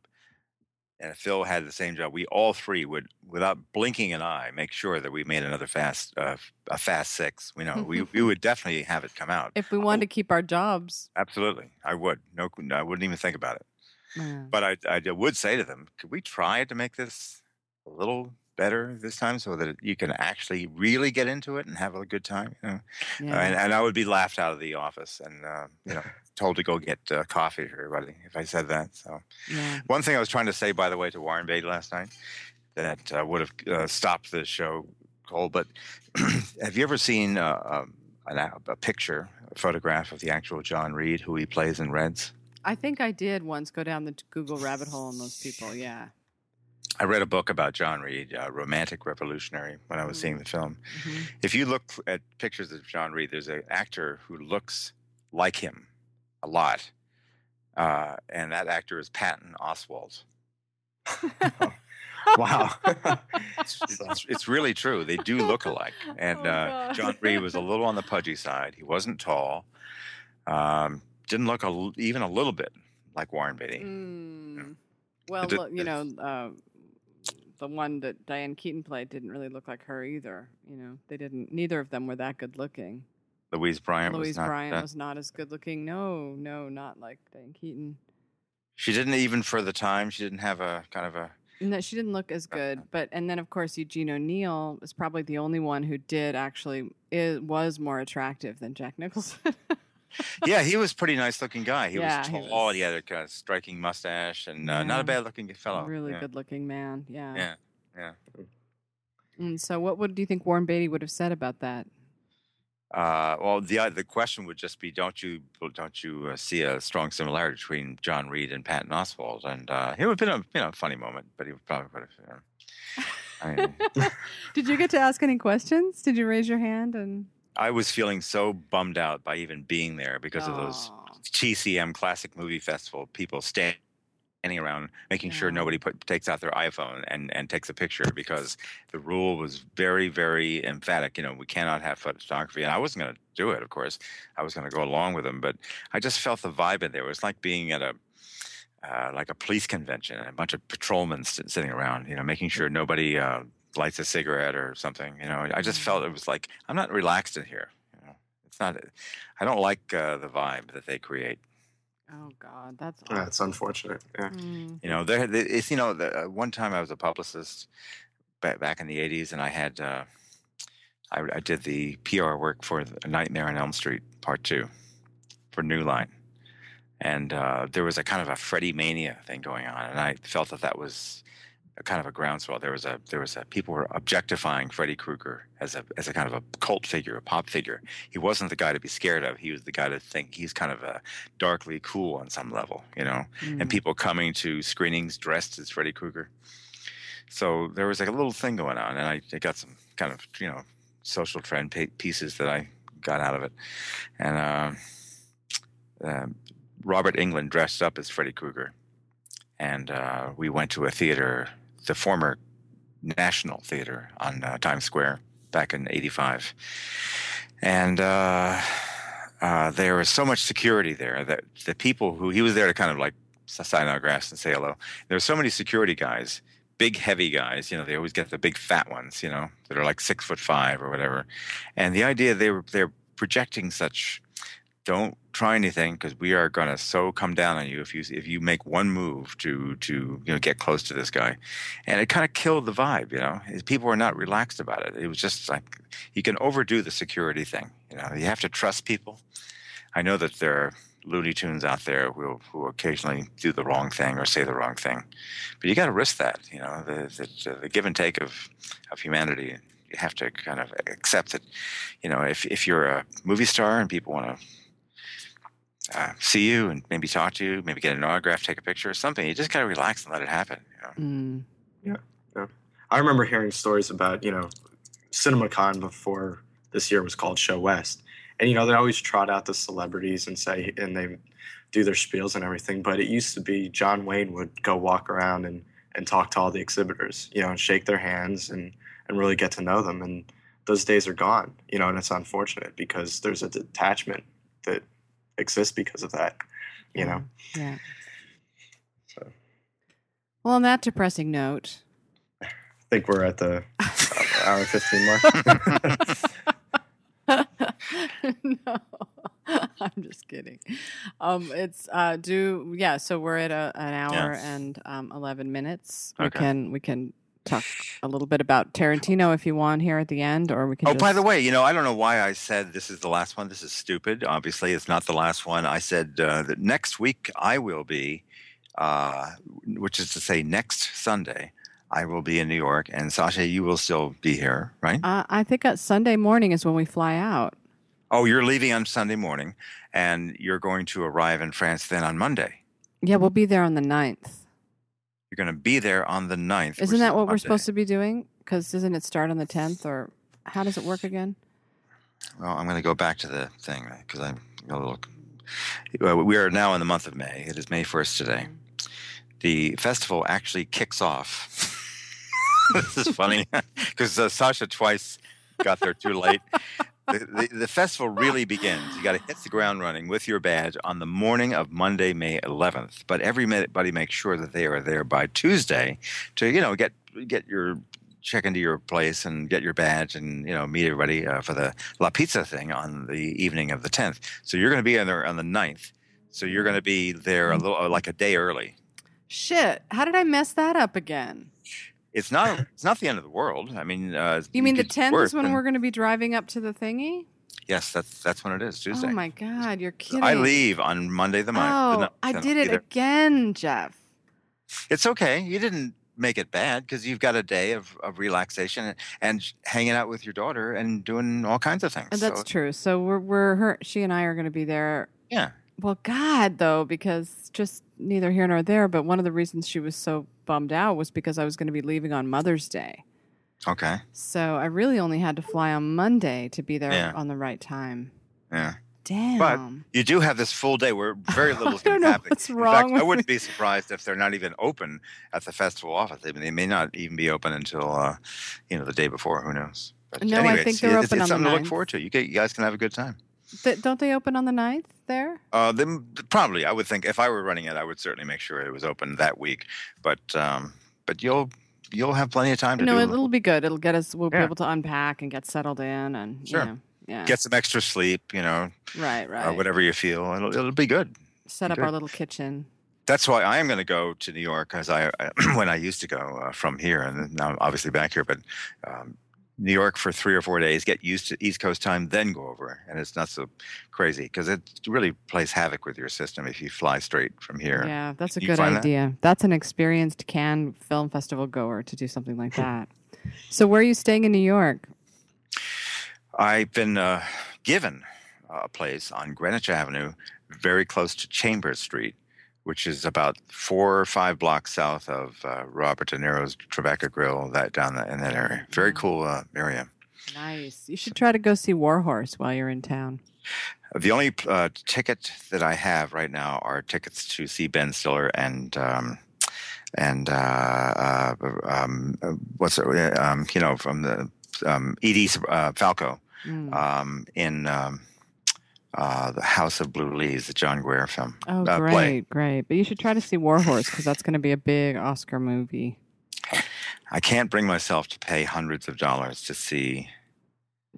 [SPEAKER 2] and Phil had the same job, we all three would, without blinking an eye, make sure that we made another fast uh, a fast six. We know we we would definitely have it come out.
[SPEAKER 1] If we wanted to keep our jobs.
[SPEAKER 2] Absolutely, I would. No, I wouldn't even think about it. But I, I would say to them, could we try to make this a little better this time so that you can actually really get into it and have a good time? You know?
[SPEAKER 1] Yeah.
[SPEAKER 2] and, and I would be laughed out of the office and uh, you know told to go get uh, coffee for everybody if I said that. So
[SPEAKER 1] yeah.
[SPEAKER 2] one thing I was trying to say, by the way, to Warren Beatty last night that uh, would have uh, stopped the show cold. But have you ever seen uh, um, a a picture, a photograph of the actual John Reed, who he plays in Reds?
[SPEAKER 1] I think I did once go down the Google rabbit hole on those people. Yeah.
[SPEAKER 2] I read a book about John Reed, uh, Romantic Revolutionary, when I was
[SPEAKER 1] Mm.
[SPEAKER 2] seeing the film.
[SPEAKER 1] Mhm.
[SPEAKER 2] If you look at pictures of John Reed, there's an actor who looks like him a lot. Uh, and that actor is Patton Oswalt.
[SPEAKER 3] wow.
[SPEAKER 2] It's, it's, it's really true. They do look alike. And
[SPEAKER 1] Oh,
[SPEAKER 2] uh, John Reed was a little on the pudgy side. He wasn't tall. Um, didn't look a, even a little bit like Warren Beatty.
[SPEAKER 1] Mm. Well,
[SPEAKER 2] the-
[SPEAKER 1] look, you know, uh, the one that Diane Keaton played didn't really look like her either. You know, they didn't. Neither of them were that good looking.
[SPEAKER 2] Louise Bryant was not.
[SPEAKER 1] Bryant
[SPEAKER 2] that-
[SPEAKER 1] was not as good looking. No, no, not like Diane Keaton.
[SPEAKER 2] She didn't even for the time. She didn't have a kind of a.
[SPEAKER 1] No, she didn't look as good. But and then of course Eugene O'Neill is probably the only one who did actually it was more attractive than Jack Nicholson.
[SPEAKER 2] Yeah, he was a pretty nice looking guy. He
[SPEAKER 1] Yeah,
[SPEAKER 2] was
[SPEAKER 1] he
[SPEAKER 2] tall.
[SPEAKER 1] was-
[SPEAKER 2] He had a kind of striking mustache and uh, not a bad looking fellow.
[SPEAKER 1] really
[SPEAKER 2] yeah.
[SPEAKER 1] good looking man. Yeah.
[SPEAKER 2] Yeah, yeah.
[SPEAKER 1] And so, what would do you think Warren Beatty would have said about that?
[SPEAKER 2] Uh, well, the uh, the question would just be, don't you don't you uh, see a strong similarity between John Reed and Patton Oswalt? And uh, it would have been a you know funny moment, but he would probably would have. You know, I
[SPEAKER 1] Did you get to ask any questions? Did you raise your hand and
[SPEAKER 2] I was feeling so bummed out by even being there because of those TCM Classic Movie Festival people standing around making sure nobody put, takes out their iPhone and, and takes a picture because the rule was very, very emphatic. You know, we cannot have photography. And I wasn't going to do it, of course. I was going to go along with them. But I just felt the vibe in there. It was like being at a uh, like a police convention and a bunch of patrolmen sit, sitting around, you know, making sure nobody uh, lights a cigarette or something. You know, I just felt it was like I'm not relaxed in here. You know, it's not. I don't like uh, the vibe that they create.
[SPEAKER 1] Oh God, that's
[SPEAKER 3] Yeah,
[SPEAKER 1] awful.
[SPEAKER 3] it's unfortunate. Yeah.
[SPEAKER 1] Mm.
[SPEAKER 2] You know, there. there- It's you know, the, uh, one time I was a publicist back back in the '80s, and I had uh, I, I did the PR work for A Nightmare on Elm Street Part Two for New Line, and uh, there was a kind of a Freddy mania thing going on, and I felt that that was a kind of a groundswell. There was a there was a people were objectifying Freddy Krueger as a as a kind of a cult figure, a pop figure. He wasn't the guy to be scared of. He was the guy to think he's kind of a darkly cool on some level, you know and
[SPEAKER 1] Mm.
[SPEAKER 2] people coming to screenings dressed as Freddy Krueger. So there was like a little thing going on, and I, I got some kind of you know social trend pa- pieces that I got out of it. And um um Robert Englund dressed up as Freddy Krueger, and uh, we went to a theater, the former National Theater on uh, Times Square back in '85, and. Uh, uh, there was so much security there that the people who he was there to kind of like sign autographs and say hello. There were so many security guys, big, heavy guys. You know, they always get the big fat ones. You know, that are like six foot five or whatever. And the idea they were they're projecting such. Don't try anything because we are going to so come down on you if you if you make one move to to you know get close to this guy, and it kind of killed the vibe. You know, people were not relaxed about it. It was just like you can overdo the security thing. You know, you have to trust people. I know that there are Looney Tunes out there who who occasionally do the wrong thing or say the wrong thing, but you got to risk that. You know, the, the the give and take of of humanity. You have to kind of accept that. You know, if if you're a movie star and people want to. Uh, see you and maybe talk to you, maybe get an autograph, take a picture or something. You just got to relax and let it happen. You know?
[SPEAKER 1] Mm.
[SPEAKER 3] I remember hearing stories about, you know, CinemaCon before this year was called Show West. And, you know, they always trot out the celebrities and say, and they do their spiels and everything. But it used to be John Wayne would go walk around and, and talk to all the exhibitors, you know, and shake their hands and, and really get to know them. And those days are gone, you know, and it's unfortunate because there's a detachment that exists because of that. you know.
[SPEAKER 1] Yeah.
[SPEAKER 3] So
[SPEAKER 1] Well, on that depressing note,
[SPEAKER 3] I think we're at the uh, hour and fifteen mark.
[SPEAKER 1] no, I'm just kidding. Um, it's uh, do yeah. So we're at a, an hour
[SPEAKER 2] Yeah.
[SPEAKER 1] and um, eleven minutes. We
[SPEAKER 2] Okay.
[SPEAKER 1] can we can talk a little bit about Tarantino if you want here at the end, or we can.
[SPEAKER 2] Oh, by the way, you know, I don't know why I said this is the last one. This is stupid. Obviously, it's not the last one. I said uh, that next week I will be, uh, which is to say next Sunday, I will be in New York, and Sasha, you will still be here, right?
[SPEAKER 1] Uh, I think Sunday morning is when we fly out.
[SPEAKER 2] oh, you're leaving on Sunday morning, and you're going to arrive in France then on Monday.
[SPEAKER 1] Yeah, we'll be there on the 9th.
[SPEAKER 2] You're going to be there on the 9th.
[SPEAKER 1] Isn't that what we're supposed to be doing? Because doesn't it start on the 10th, or how does it work again?
[SPEAKER 2] Well, I'm going to go back to the thing because I'm a little. We are now in the month of May. It is May 1st today. The festival actually kicks off. this is funny because uh, Sasha twice got there too late. The, the, the festival really begins. You got to hit the ground running with your badge on the morning of Monday, May 11th. But everybody makes sure that they are there by Tuesday to, you know, get get your check into your place and get your badge and you know meet everybody uh, for the La Pizza thing on the evening of the 10th. So you're going to be in there on the 9th. So you're going to be there a little uh, like a day early.
[SPEAKER 1] Shit! How did I mess that up again?
[SPEAKER 2] It's not it's not the end of the world. I mean, uh,
[SPEAKER 1] You mean the 10th is when
[SPEAKER 2] and-
[SPEAKER 1] we're going to be driving up to the thingy?
[SPEAKER 2] Yes, that's that's when it is Tuesday.
[SPEAKER 1] Oh my god, you're kidding!
[SPEAKER 2] I leave on Monday the 9th.
[SPEAKER 1] Oh,
[SPEAKER 2] ni-
[SPEAKER 1] I did it
[SPEAKER 2] either-
[SPEAKER 1] again, Jeff.
[SPEAKER 2] It's okay. You didn't make it bad because you've got a day of, of relaxation and, and hanging out with your daughter and doing all kinds of things.
[SPEAKER 1] And that's
[SPEAKER 2] So,
[SPEAKER 1] true. So we're we're her. She and I are going to be there.
[SPEAKER 2] Yeah.
[SPEAKER 1] Well, God, though, because just neither here nor there. But one of the reasons she was so bummed out was because I was going to be leaving on Mother's Day.
[SPEAKER 2] Okay.
[SPEAKER 1] So I really only had to fly on Monday to be there
[SPEAKER 2] Yeah.
[SPEAKER 1] on the right time.
[SPEAKER 2] Yeah.
[SPEAKER 1] Damn.
[SPEAKER 2] But you do have this full day where very little
[SPEAKER 1] I
[SPEAKER 2] is going to happen.
[SPEAKER 1] what's
[SPEAKER 2] In
[SPEAKER 1] wrong
[SPEAKER 2] fact, I wouldn't be surprised if they're not even open at the festival office. I mean, they may not even be open until uh, you know the day before. Who knows? But
[SPEAKER 1] No, I
[SPEAKER 2] anyways,
[SPEAKER 1] think they're
[SPEAKER 2] it's,
[SPEAKER 1] open
[SPEAKER 2] it's
[SPEAKER 1] on the
[SPEAKER 2] something to look forward to. You, get, you guys can have a good time.
[SPEAKER 1] Th- don't they open on the 9th there?
[SPEAKER 2] Uh, then probably, I would think if I were running it, I would certainly make sure it was open that week. But um, but you'll you'll have plenty of time to do No,
[SPEAKER 1] it'll be good. It'll get us. We'll be able to unpack and get settled in, and
[SPEAKER 2] Sure.
[SPEAKER 1] you know, yeah,
[SPEAKER 2] get some extra sleep. You know,
[SPEAKER 1] right, right.
[SPEAKER 2] or whatever you feel. It'll it'll be good.
[SPEAKER 1] Set up
[SPEAKER 2] Good.
[SPEAKER 1] our little kitchen.
[SPEAKER 2] That's why I am going to go to New York because I, when I used to go uh, from here and now I'm obviously back here, but um, New York for three or four days, get used to East Coast time, then go over, and it's not so crazy because it really plays havoc with your system if you fly straight from here.
[SPEAKER 1] Yeah, that's a
[SPEAKER 2] You
[SPEAKER 1] good
[SPEAKER 2] find that?
[SPEAKER 1] idea. That's an experienced Cannes Film Festival goer to do something like that. so, where are you staying in New York?
[SPEAKER 2] I've been uh, given a place on Greenwich Avenue, very close to Chambers Street, which is about four or five blocks south of uh, Robert De Niro's Tribeca Grill, that down that, in that area. Very cool uh, area.
[SPEAKER 1] Nice. You should try to go see Warhorse while you're in town.
[SPEAKER 2] The only uh, ticket that I have right now are tickets to see Ben Stiller and um, and uh, uh, um, what's it? Um, you know, from the um, Edie uh, Falco
[SPEAKER 1] Mm.
[SPEAKER 2] um, in um, uh, the House of Blue Leaves, the John Guare film.
[SPEAKER 1] oh,
[SPEAKER 2] uh,
[SPEAKER 1] great,
[SPEAKER 2] play.
[SPEAKER 1] great. But you should try to see Warhorse because that's going to be a big Oscar movie.
[SPEAKER 2] I can't bring myself to pay hundreds of dollars to see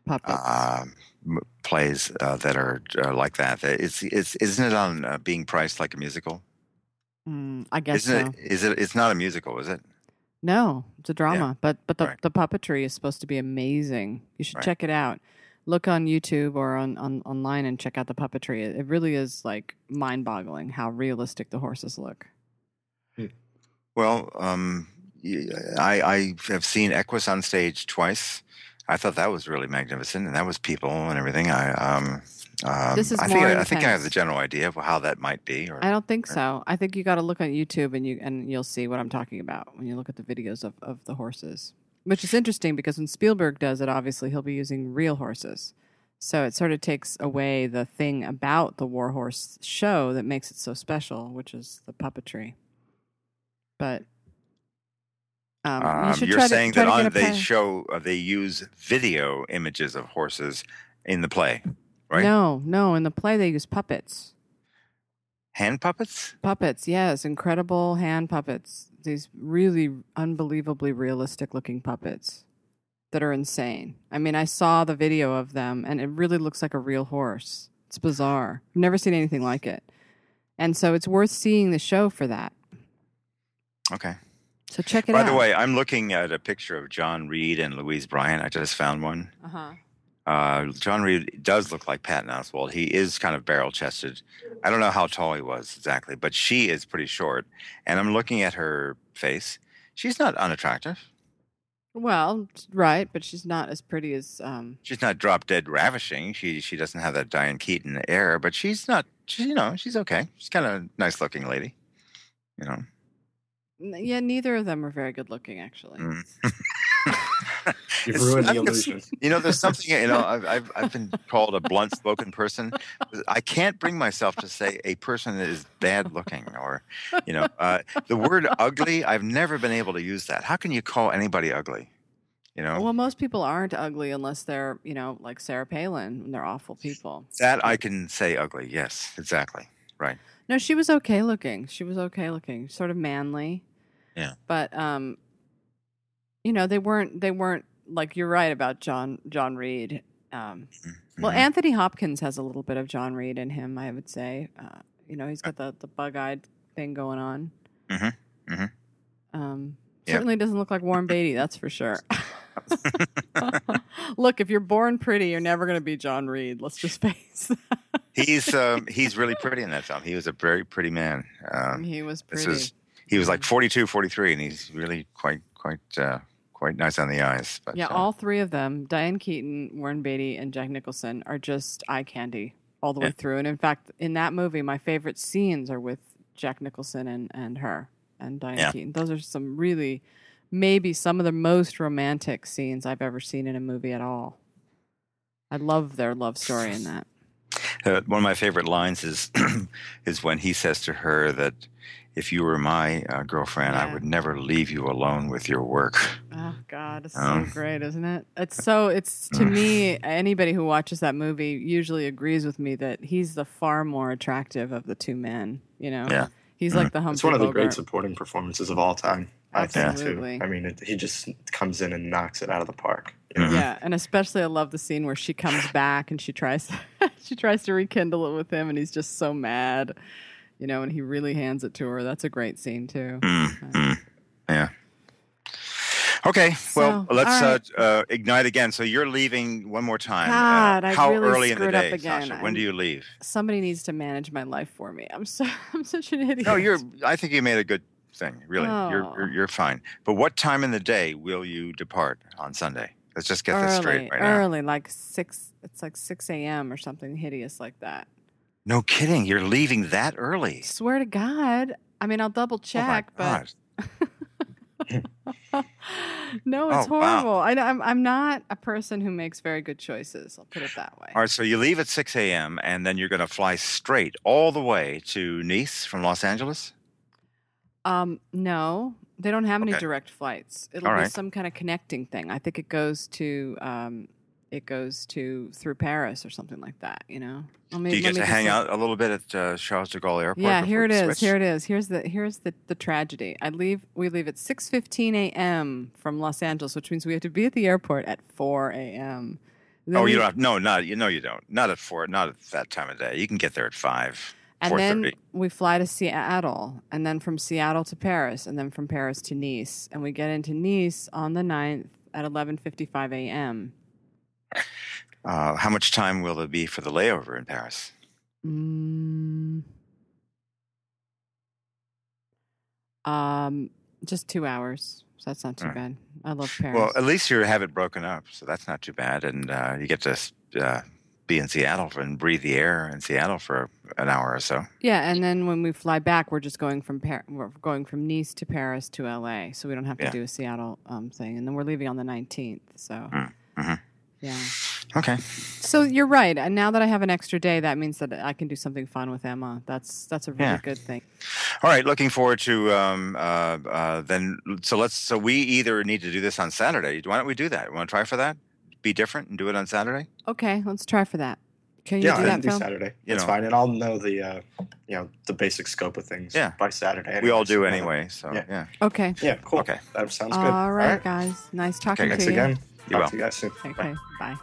[SPEAKER 1] Puppets.
[SPEAKER 2] uh, plays uh, that are uh, like that. It's, it's isn't it on uh, being priced like a musical?
[SPEAKER 1] Mm, I guess
[SPEAKER 2] Isn't
[SPEAKER 1] so.
[SPEAKER 2] it? Is it? It's not a musical, is it?
[SPEAKER 1] No, it's a drama, but but the,
[SPEAKER 2] Right.
[SPEAKER 1] the puppetry is supposed to be amazing. You should
[SPEAKER 2] Right.
[SPEAKER 1] check it out. Look on YouTube or on, on online and check out the puppetry. It, it really is like mind-boggling how realistic the horses look.
[SPEAKER 2] Well, um, I, I have seen Equus on stage twice. I thought that was really magnificent, and that was people and everything. I um, um,
[SPEAKER 1] This is
[SPEAKER 2] I think I, I think I have the general idea of how that might be. Or
[SPEAKER 1] I don't think
[SPEAKER 2] Right.
[SPEAKER 1] so. I think you got to look on YouTube and you and you'll see what I'm talking about when you look at the videos of, of the horses. Which is interesting because when Spielberg does it, obviously he'll be using real horses. So it sort of takes away the thing about the War Horse show that makes it so special, which is the puppetry. But um, you
[SPEAKER 2] Um, you're
[SPEAKER 1] try
[SPEAKER 2] saying
[SPEAKER 1] to,
[SPEAKER 2] that on, they show uh, they use video images of horses in the play, right?
[SPEAKER 1] No, no. In the play, they use puppets.
[SPEAKER 2] Hand puppets?
[SPEAKER 1] Puppets, yes, incredible hand puppets. These really unbelievably realistic looking puppets that are insane. I mean, I saw the video of them and it really looks like a real horse. It's bizarre. I've never seen anything like it. And so it's worth seeing the show for that.
[SPEAKER 2] Okay.
[SPEAKER 1] So check it
[SPEAKER 2] By
[SPEAKER 1] out.
[SPEAKER 2] By the way, I'm looking at a picture of John Reed and Louise Bryant. I just found one.
[SPEAKER 1] uh-huh.
[SPEAKER 2] Uh, John Reed does look like Patton Oswalt. He is kind of barrel chested. I don't know how tall he was exactly, but she is pretty short. And I'm looking at her face. She's not unattractive.
[SPEAKER 1] Well, right, but she's not as pretty as um
[SPEAKER 2] She's not drop dead ravishing. She she doesn't have that Diane Keaton air, but she's not. She, you know, she's okay. She's kind of a nice looking lady. You know.
[SPEAKER 1] yeah, neither of them are very good looking actually.
[SPEAKER 2] Mm.
[SPEAKER 3] You've ruined the illusion.
[SPEAKER 2] You know, there's something. You know, I've I've, I've been called a blunt spoken person. I can't bring myself to say a person is bad looking or, you know, uh, the word ugly. I've never been able to use that. How can you call anybody ugly? You know,
[SPEAKER 1] Well, most people aren't ugly unless they're, you know, like Sarah Palin and they're awful people.
[SPEAKER 2] that I can say ugly. Yes, exactly. Right.
[SPEAKER 1] No, she was okay looking. She was okay looking, sort of manly.
[SPEAKER 2] Yeah.
[SPEAKER 1] But um you know, they weren't they weren't like you're right about John John Reed. Um well,
[SPEAKER 2] Mhm.
[SPEAKER 1] Anthony Hopkins has a little bit of John Reed in him, I would say. Uh, you know, he's got the the bug-eyed thing going on.
[SPEAKER 2] Mhm, mhm.
[SPEAKER 1] Um
[SPEAKER 2] Yep.
[SPEAKER 1] certainly doesn't look like Warren Beatty, that's for sure. Look, if you're born pretty, you're never going to be John Reed. Let's just face that.
[SPEAKER 2] he's um, he's really pretty in that film. He was a very pretty man. Um,
[SPEAKER 1] he was
[SPEAKER 2] this
[SPEAKER 1] pretty.
[SPEAKER 2] is he was like 42, 43, and he's really quite quite uh, quite nice on the eyes. But,
[SPEAKER 1] Yeah,
[SPEAKER 2] uh,
[SPEAKER 1] all three of them, Diane Keaton, Warren Beatty, and Jack Nicholson, are just eye candy all the way through. And in fact, in that movie, my favorite scenes are with Jack Nicholson and, and her and Diane
[SPEAKER 2] Yeah.
[SPEAKER 1] Keaton. Those are some really, maybe some of the most romantic scenes I've ever seen in a movie at all. I love their love story in that.
[SPEAKER 2] One of my favorite lines is is when he says to her that if you were my uh, girlfriend, I would never leave you alone with your work.
[SPEAKER 1] Oh God, it's
[SPEAKER 2] Um,
[SPEAKER 1] so great, isn't it? It's so. It's to
[SPEAKER 2] Mm.
[SPEAKER 1] me. Anybody who watches that movie usually agrees with me that he's the far more attractive of the two men. You know,
[SPEAKER 2] Yeah.
[SPEAKER 1] He's like the Humphrey
[SPEAKER 3] It's one of the great supporting performances of all time. I
[SPEAKER 1] Absolutely.
[SPEAKER 3] think too. I mean, it, he just comes in and knocks it out of the park. you know?
[SPEAKER 1] Yeah, and especially I love the scene where she comes back and she tries she tries to rekindle it with him, and he's just so mad. You know, and he really hands it to her. That's a great scene too.
[SPEAKER 2] Mm, mm, yeah. Okay, well,
[SPEAKER 1] So,
[SPEAKER 2] let's
[SPEAKER 1] right.
[SPEAKER 2] uh, uh, ignite again. So you're leaving one more time.
[SPEAKER 1] God,
[SPEAKER 2] uh,
[SPEAKER 1] I
[SPEAKER 2] how
[SPEAKER 1] really
[SPEAKER 2] early in the day,
[SPEAKER 1] again.
[SPEAKER 2] Sasha? When do
[SPEAKER 1] I'm-
[SPEAKER 2] you leave?
[SPEAKER 1] Somebody needs to manage my life for me. I'm so I'm such an idiot.
[SPEAKER 2] No, you're. I think you made a good thing. Really, you're,
[SPEAKER 1] Oh.
[SPEAKER 2] you're you're fine. But what time in the day will you depart on Sunday? Let's just get this straight right now.
[SPEAKER 1] early, like six. It's like six a.m. or something hideous like that.
[SPEAKER 2] No kidding. You're leaving that early.
[SPEAKER 1] Swear to God. I mean, I'll double check,
[SPEAKER 2] Oh my
[SPEAKER 1] check, but
[SPEAKER 2] God.
[SPEAKER 1] no, it's
[SPEAKER 2] Oh, wow.
[SPEAKER 1] horrible. I, I'm I'm not a person who makes very good choices. I'll put it that way.
[SPEAKER 2] All right, so you leave at 6 a.m. and then you're going to fly straight all the way to Nice from Los Angeles.
[SPEAKER 1] Um, no, they don't have any
[SPEAKER 2] Okay.
[SPEAKER 1] direct flights. It'll
[SPEAKER 2] All
[SPEAKER 1] be
[SPEAKER 2] right.
[SPEAKER 1] some kind of connecting thing. I think it goes to um, it goes to through Paris or something like that. You know. Let me,
[SPEAKER 2] Do you get to hang out a little bit at uh, Charles de Gaulle Airport?
[SPEAKER 1] Yeah, here it is.
[SPEAKER 2] switch?
[SPEAKER 1] Here it is. Here's the here's the, the tragedy. I leave. We leave at 6:15 a.m. from Los Angeles, which means we have to be at the airport at 4 a.m. Then
[SPEAKER 2] Oh, you don't have, no, not you know you don't. Not at four. Not at that time of day. You can get there at five.
[SPEAKER 1] And then we fly to Seattle, and then from Seattle to Paris, and then from Paris to Nice, and we get into Nice on the 9th at 11:55 a.m.
[SPEAKER 2] Uh, how much time will there be for the layover in Paris?
[SPEAKER 1] Mm. Um, just two hours. So that's not too
[SPEAKER 2] right.
[SPEAKER 1] bad. I love Paris.
[SPEAKER 2] Well, at least you have it broken up, so that's not too bad, and uh, you get to uh, be in Seattle and breathe the air in Seattle for an hour or so.
[SPEAKER 1] yeah, and then when we fly back, we're just going from Par- we're going from Nice to Paris to LA, so we don't have to
[SPEAKER 2] Yeah.
[SPEAKER 1] do a Seattle um, thing. And then we're leaving on the 19th. So
[SPEAKER 2] Mm, mhm.
[SPEAKER 1] Yeah.
[SPEAKER 2] Okay.
[SPEAKER 1] So you're right. And now that I have an extra day, that means that I can do something fun with Emma. That's that's a really
[SPEAKER 2] Yeah.
[SPEAKER 1] good thing.
[SPEAKER 2] All right. Looking forward to um, uh, uh, then. So let's. So we either need to do this on Saturday. Why don't we do that? Want to try for that? Be different and do it on Saturday.
[SPEAKER 1] Okay, let's try for that. Can you
[SPEAKER 3] yeah,
[SPEAKER 1] do
[SPEAKER 3] I
[SPEAKER 1] that,
[SPEAKER 3] can do Saturday.
[SPEAKER 2] You
[SPEAKER 3] It's
[SPEAKER 2] know.
[SPEAKER 3] fine, and I'll know the uh, you know the basic scope of things.
[SPEAKER 2] Yeah.
[SPEAKER 3] by Saturday.
[SPEAKER 2] we all do anyway. So
[SPEAKER 3] yeah.
[SPEAKER 2] yeah.
[SPEAKER 1] Okay.
[SPEAKER 3] Yeah, cool.
[SPEAKER 2] Okay.
[SPEAKER 3] that sounds good.
[SPEAKER 1] All right, guys. Nice talking
[SPEAKER 3] Thanks
[SPEAKER 1] to you.
[SPEAKER 3] Thanks again.
[SPEAKER 2] You
[SPEAKER 3] Talk
[SPEAKER 2] will.
[SPEAKER 3] to you guys soon. Bye.
[SPEAKER 1] Okay. Bye.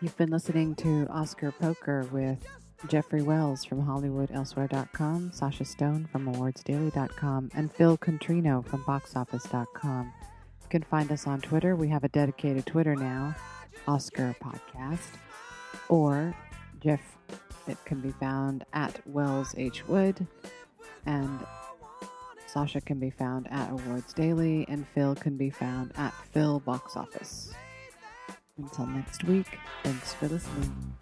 [SPEAKER 1] You've been listening to Oscar Poker with Jeffrey Wells from HollywoodElsewhere.com, Sasha Stone from AwardsDaily.com, and Phil Contrino from BoxOffice.com. You can find us on Twitter. We have a dedicated Twitter now, Oscar Podcast, or Jeff. It can be found at Wells H Wood, and Sasha can be found at Awards Daily, and Phil can be found at Phil Box Office. Until next week, thanks for listening.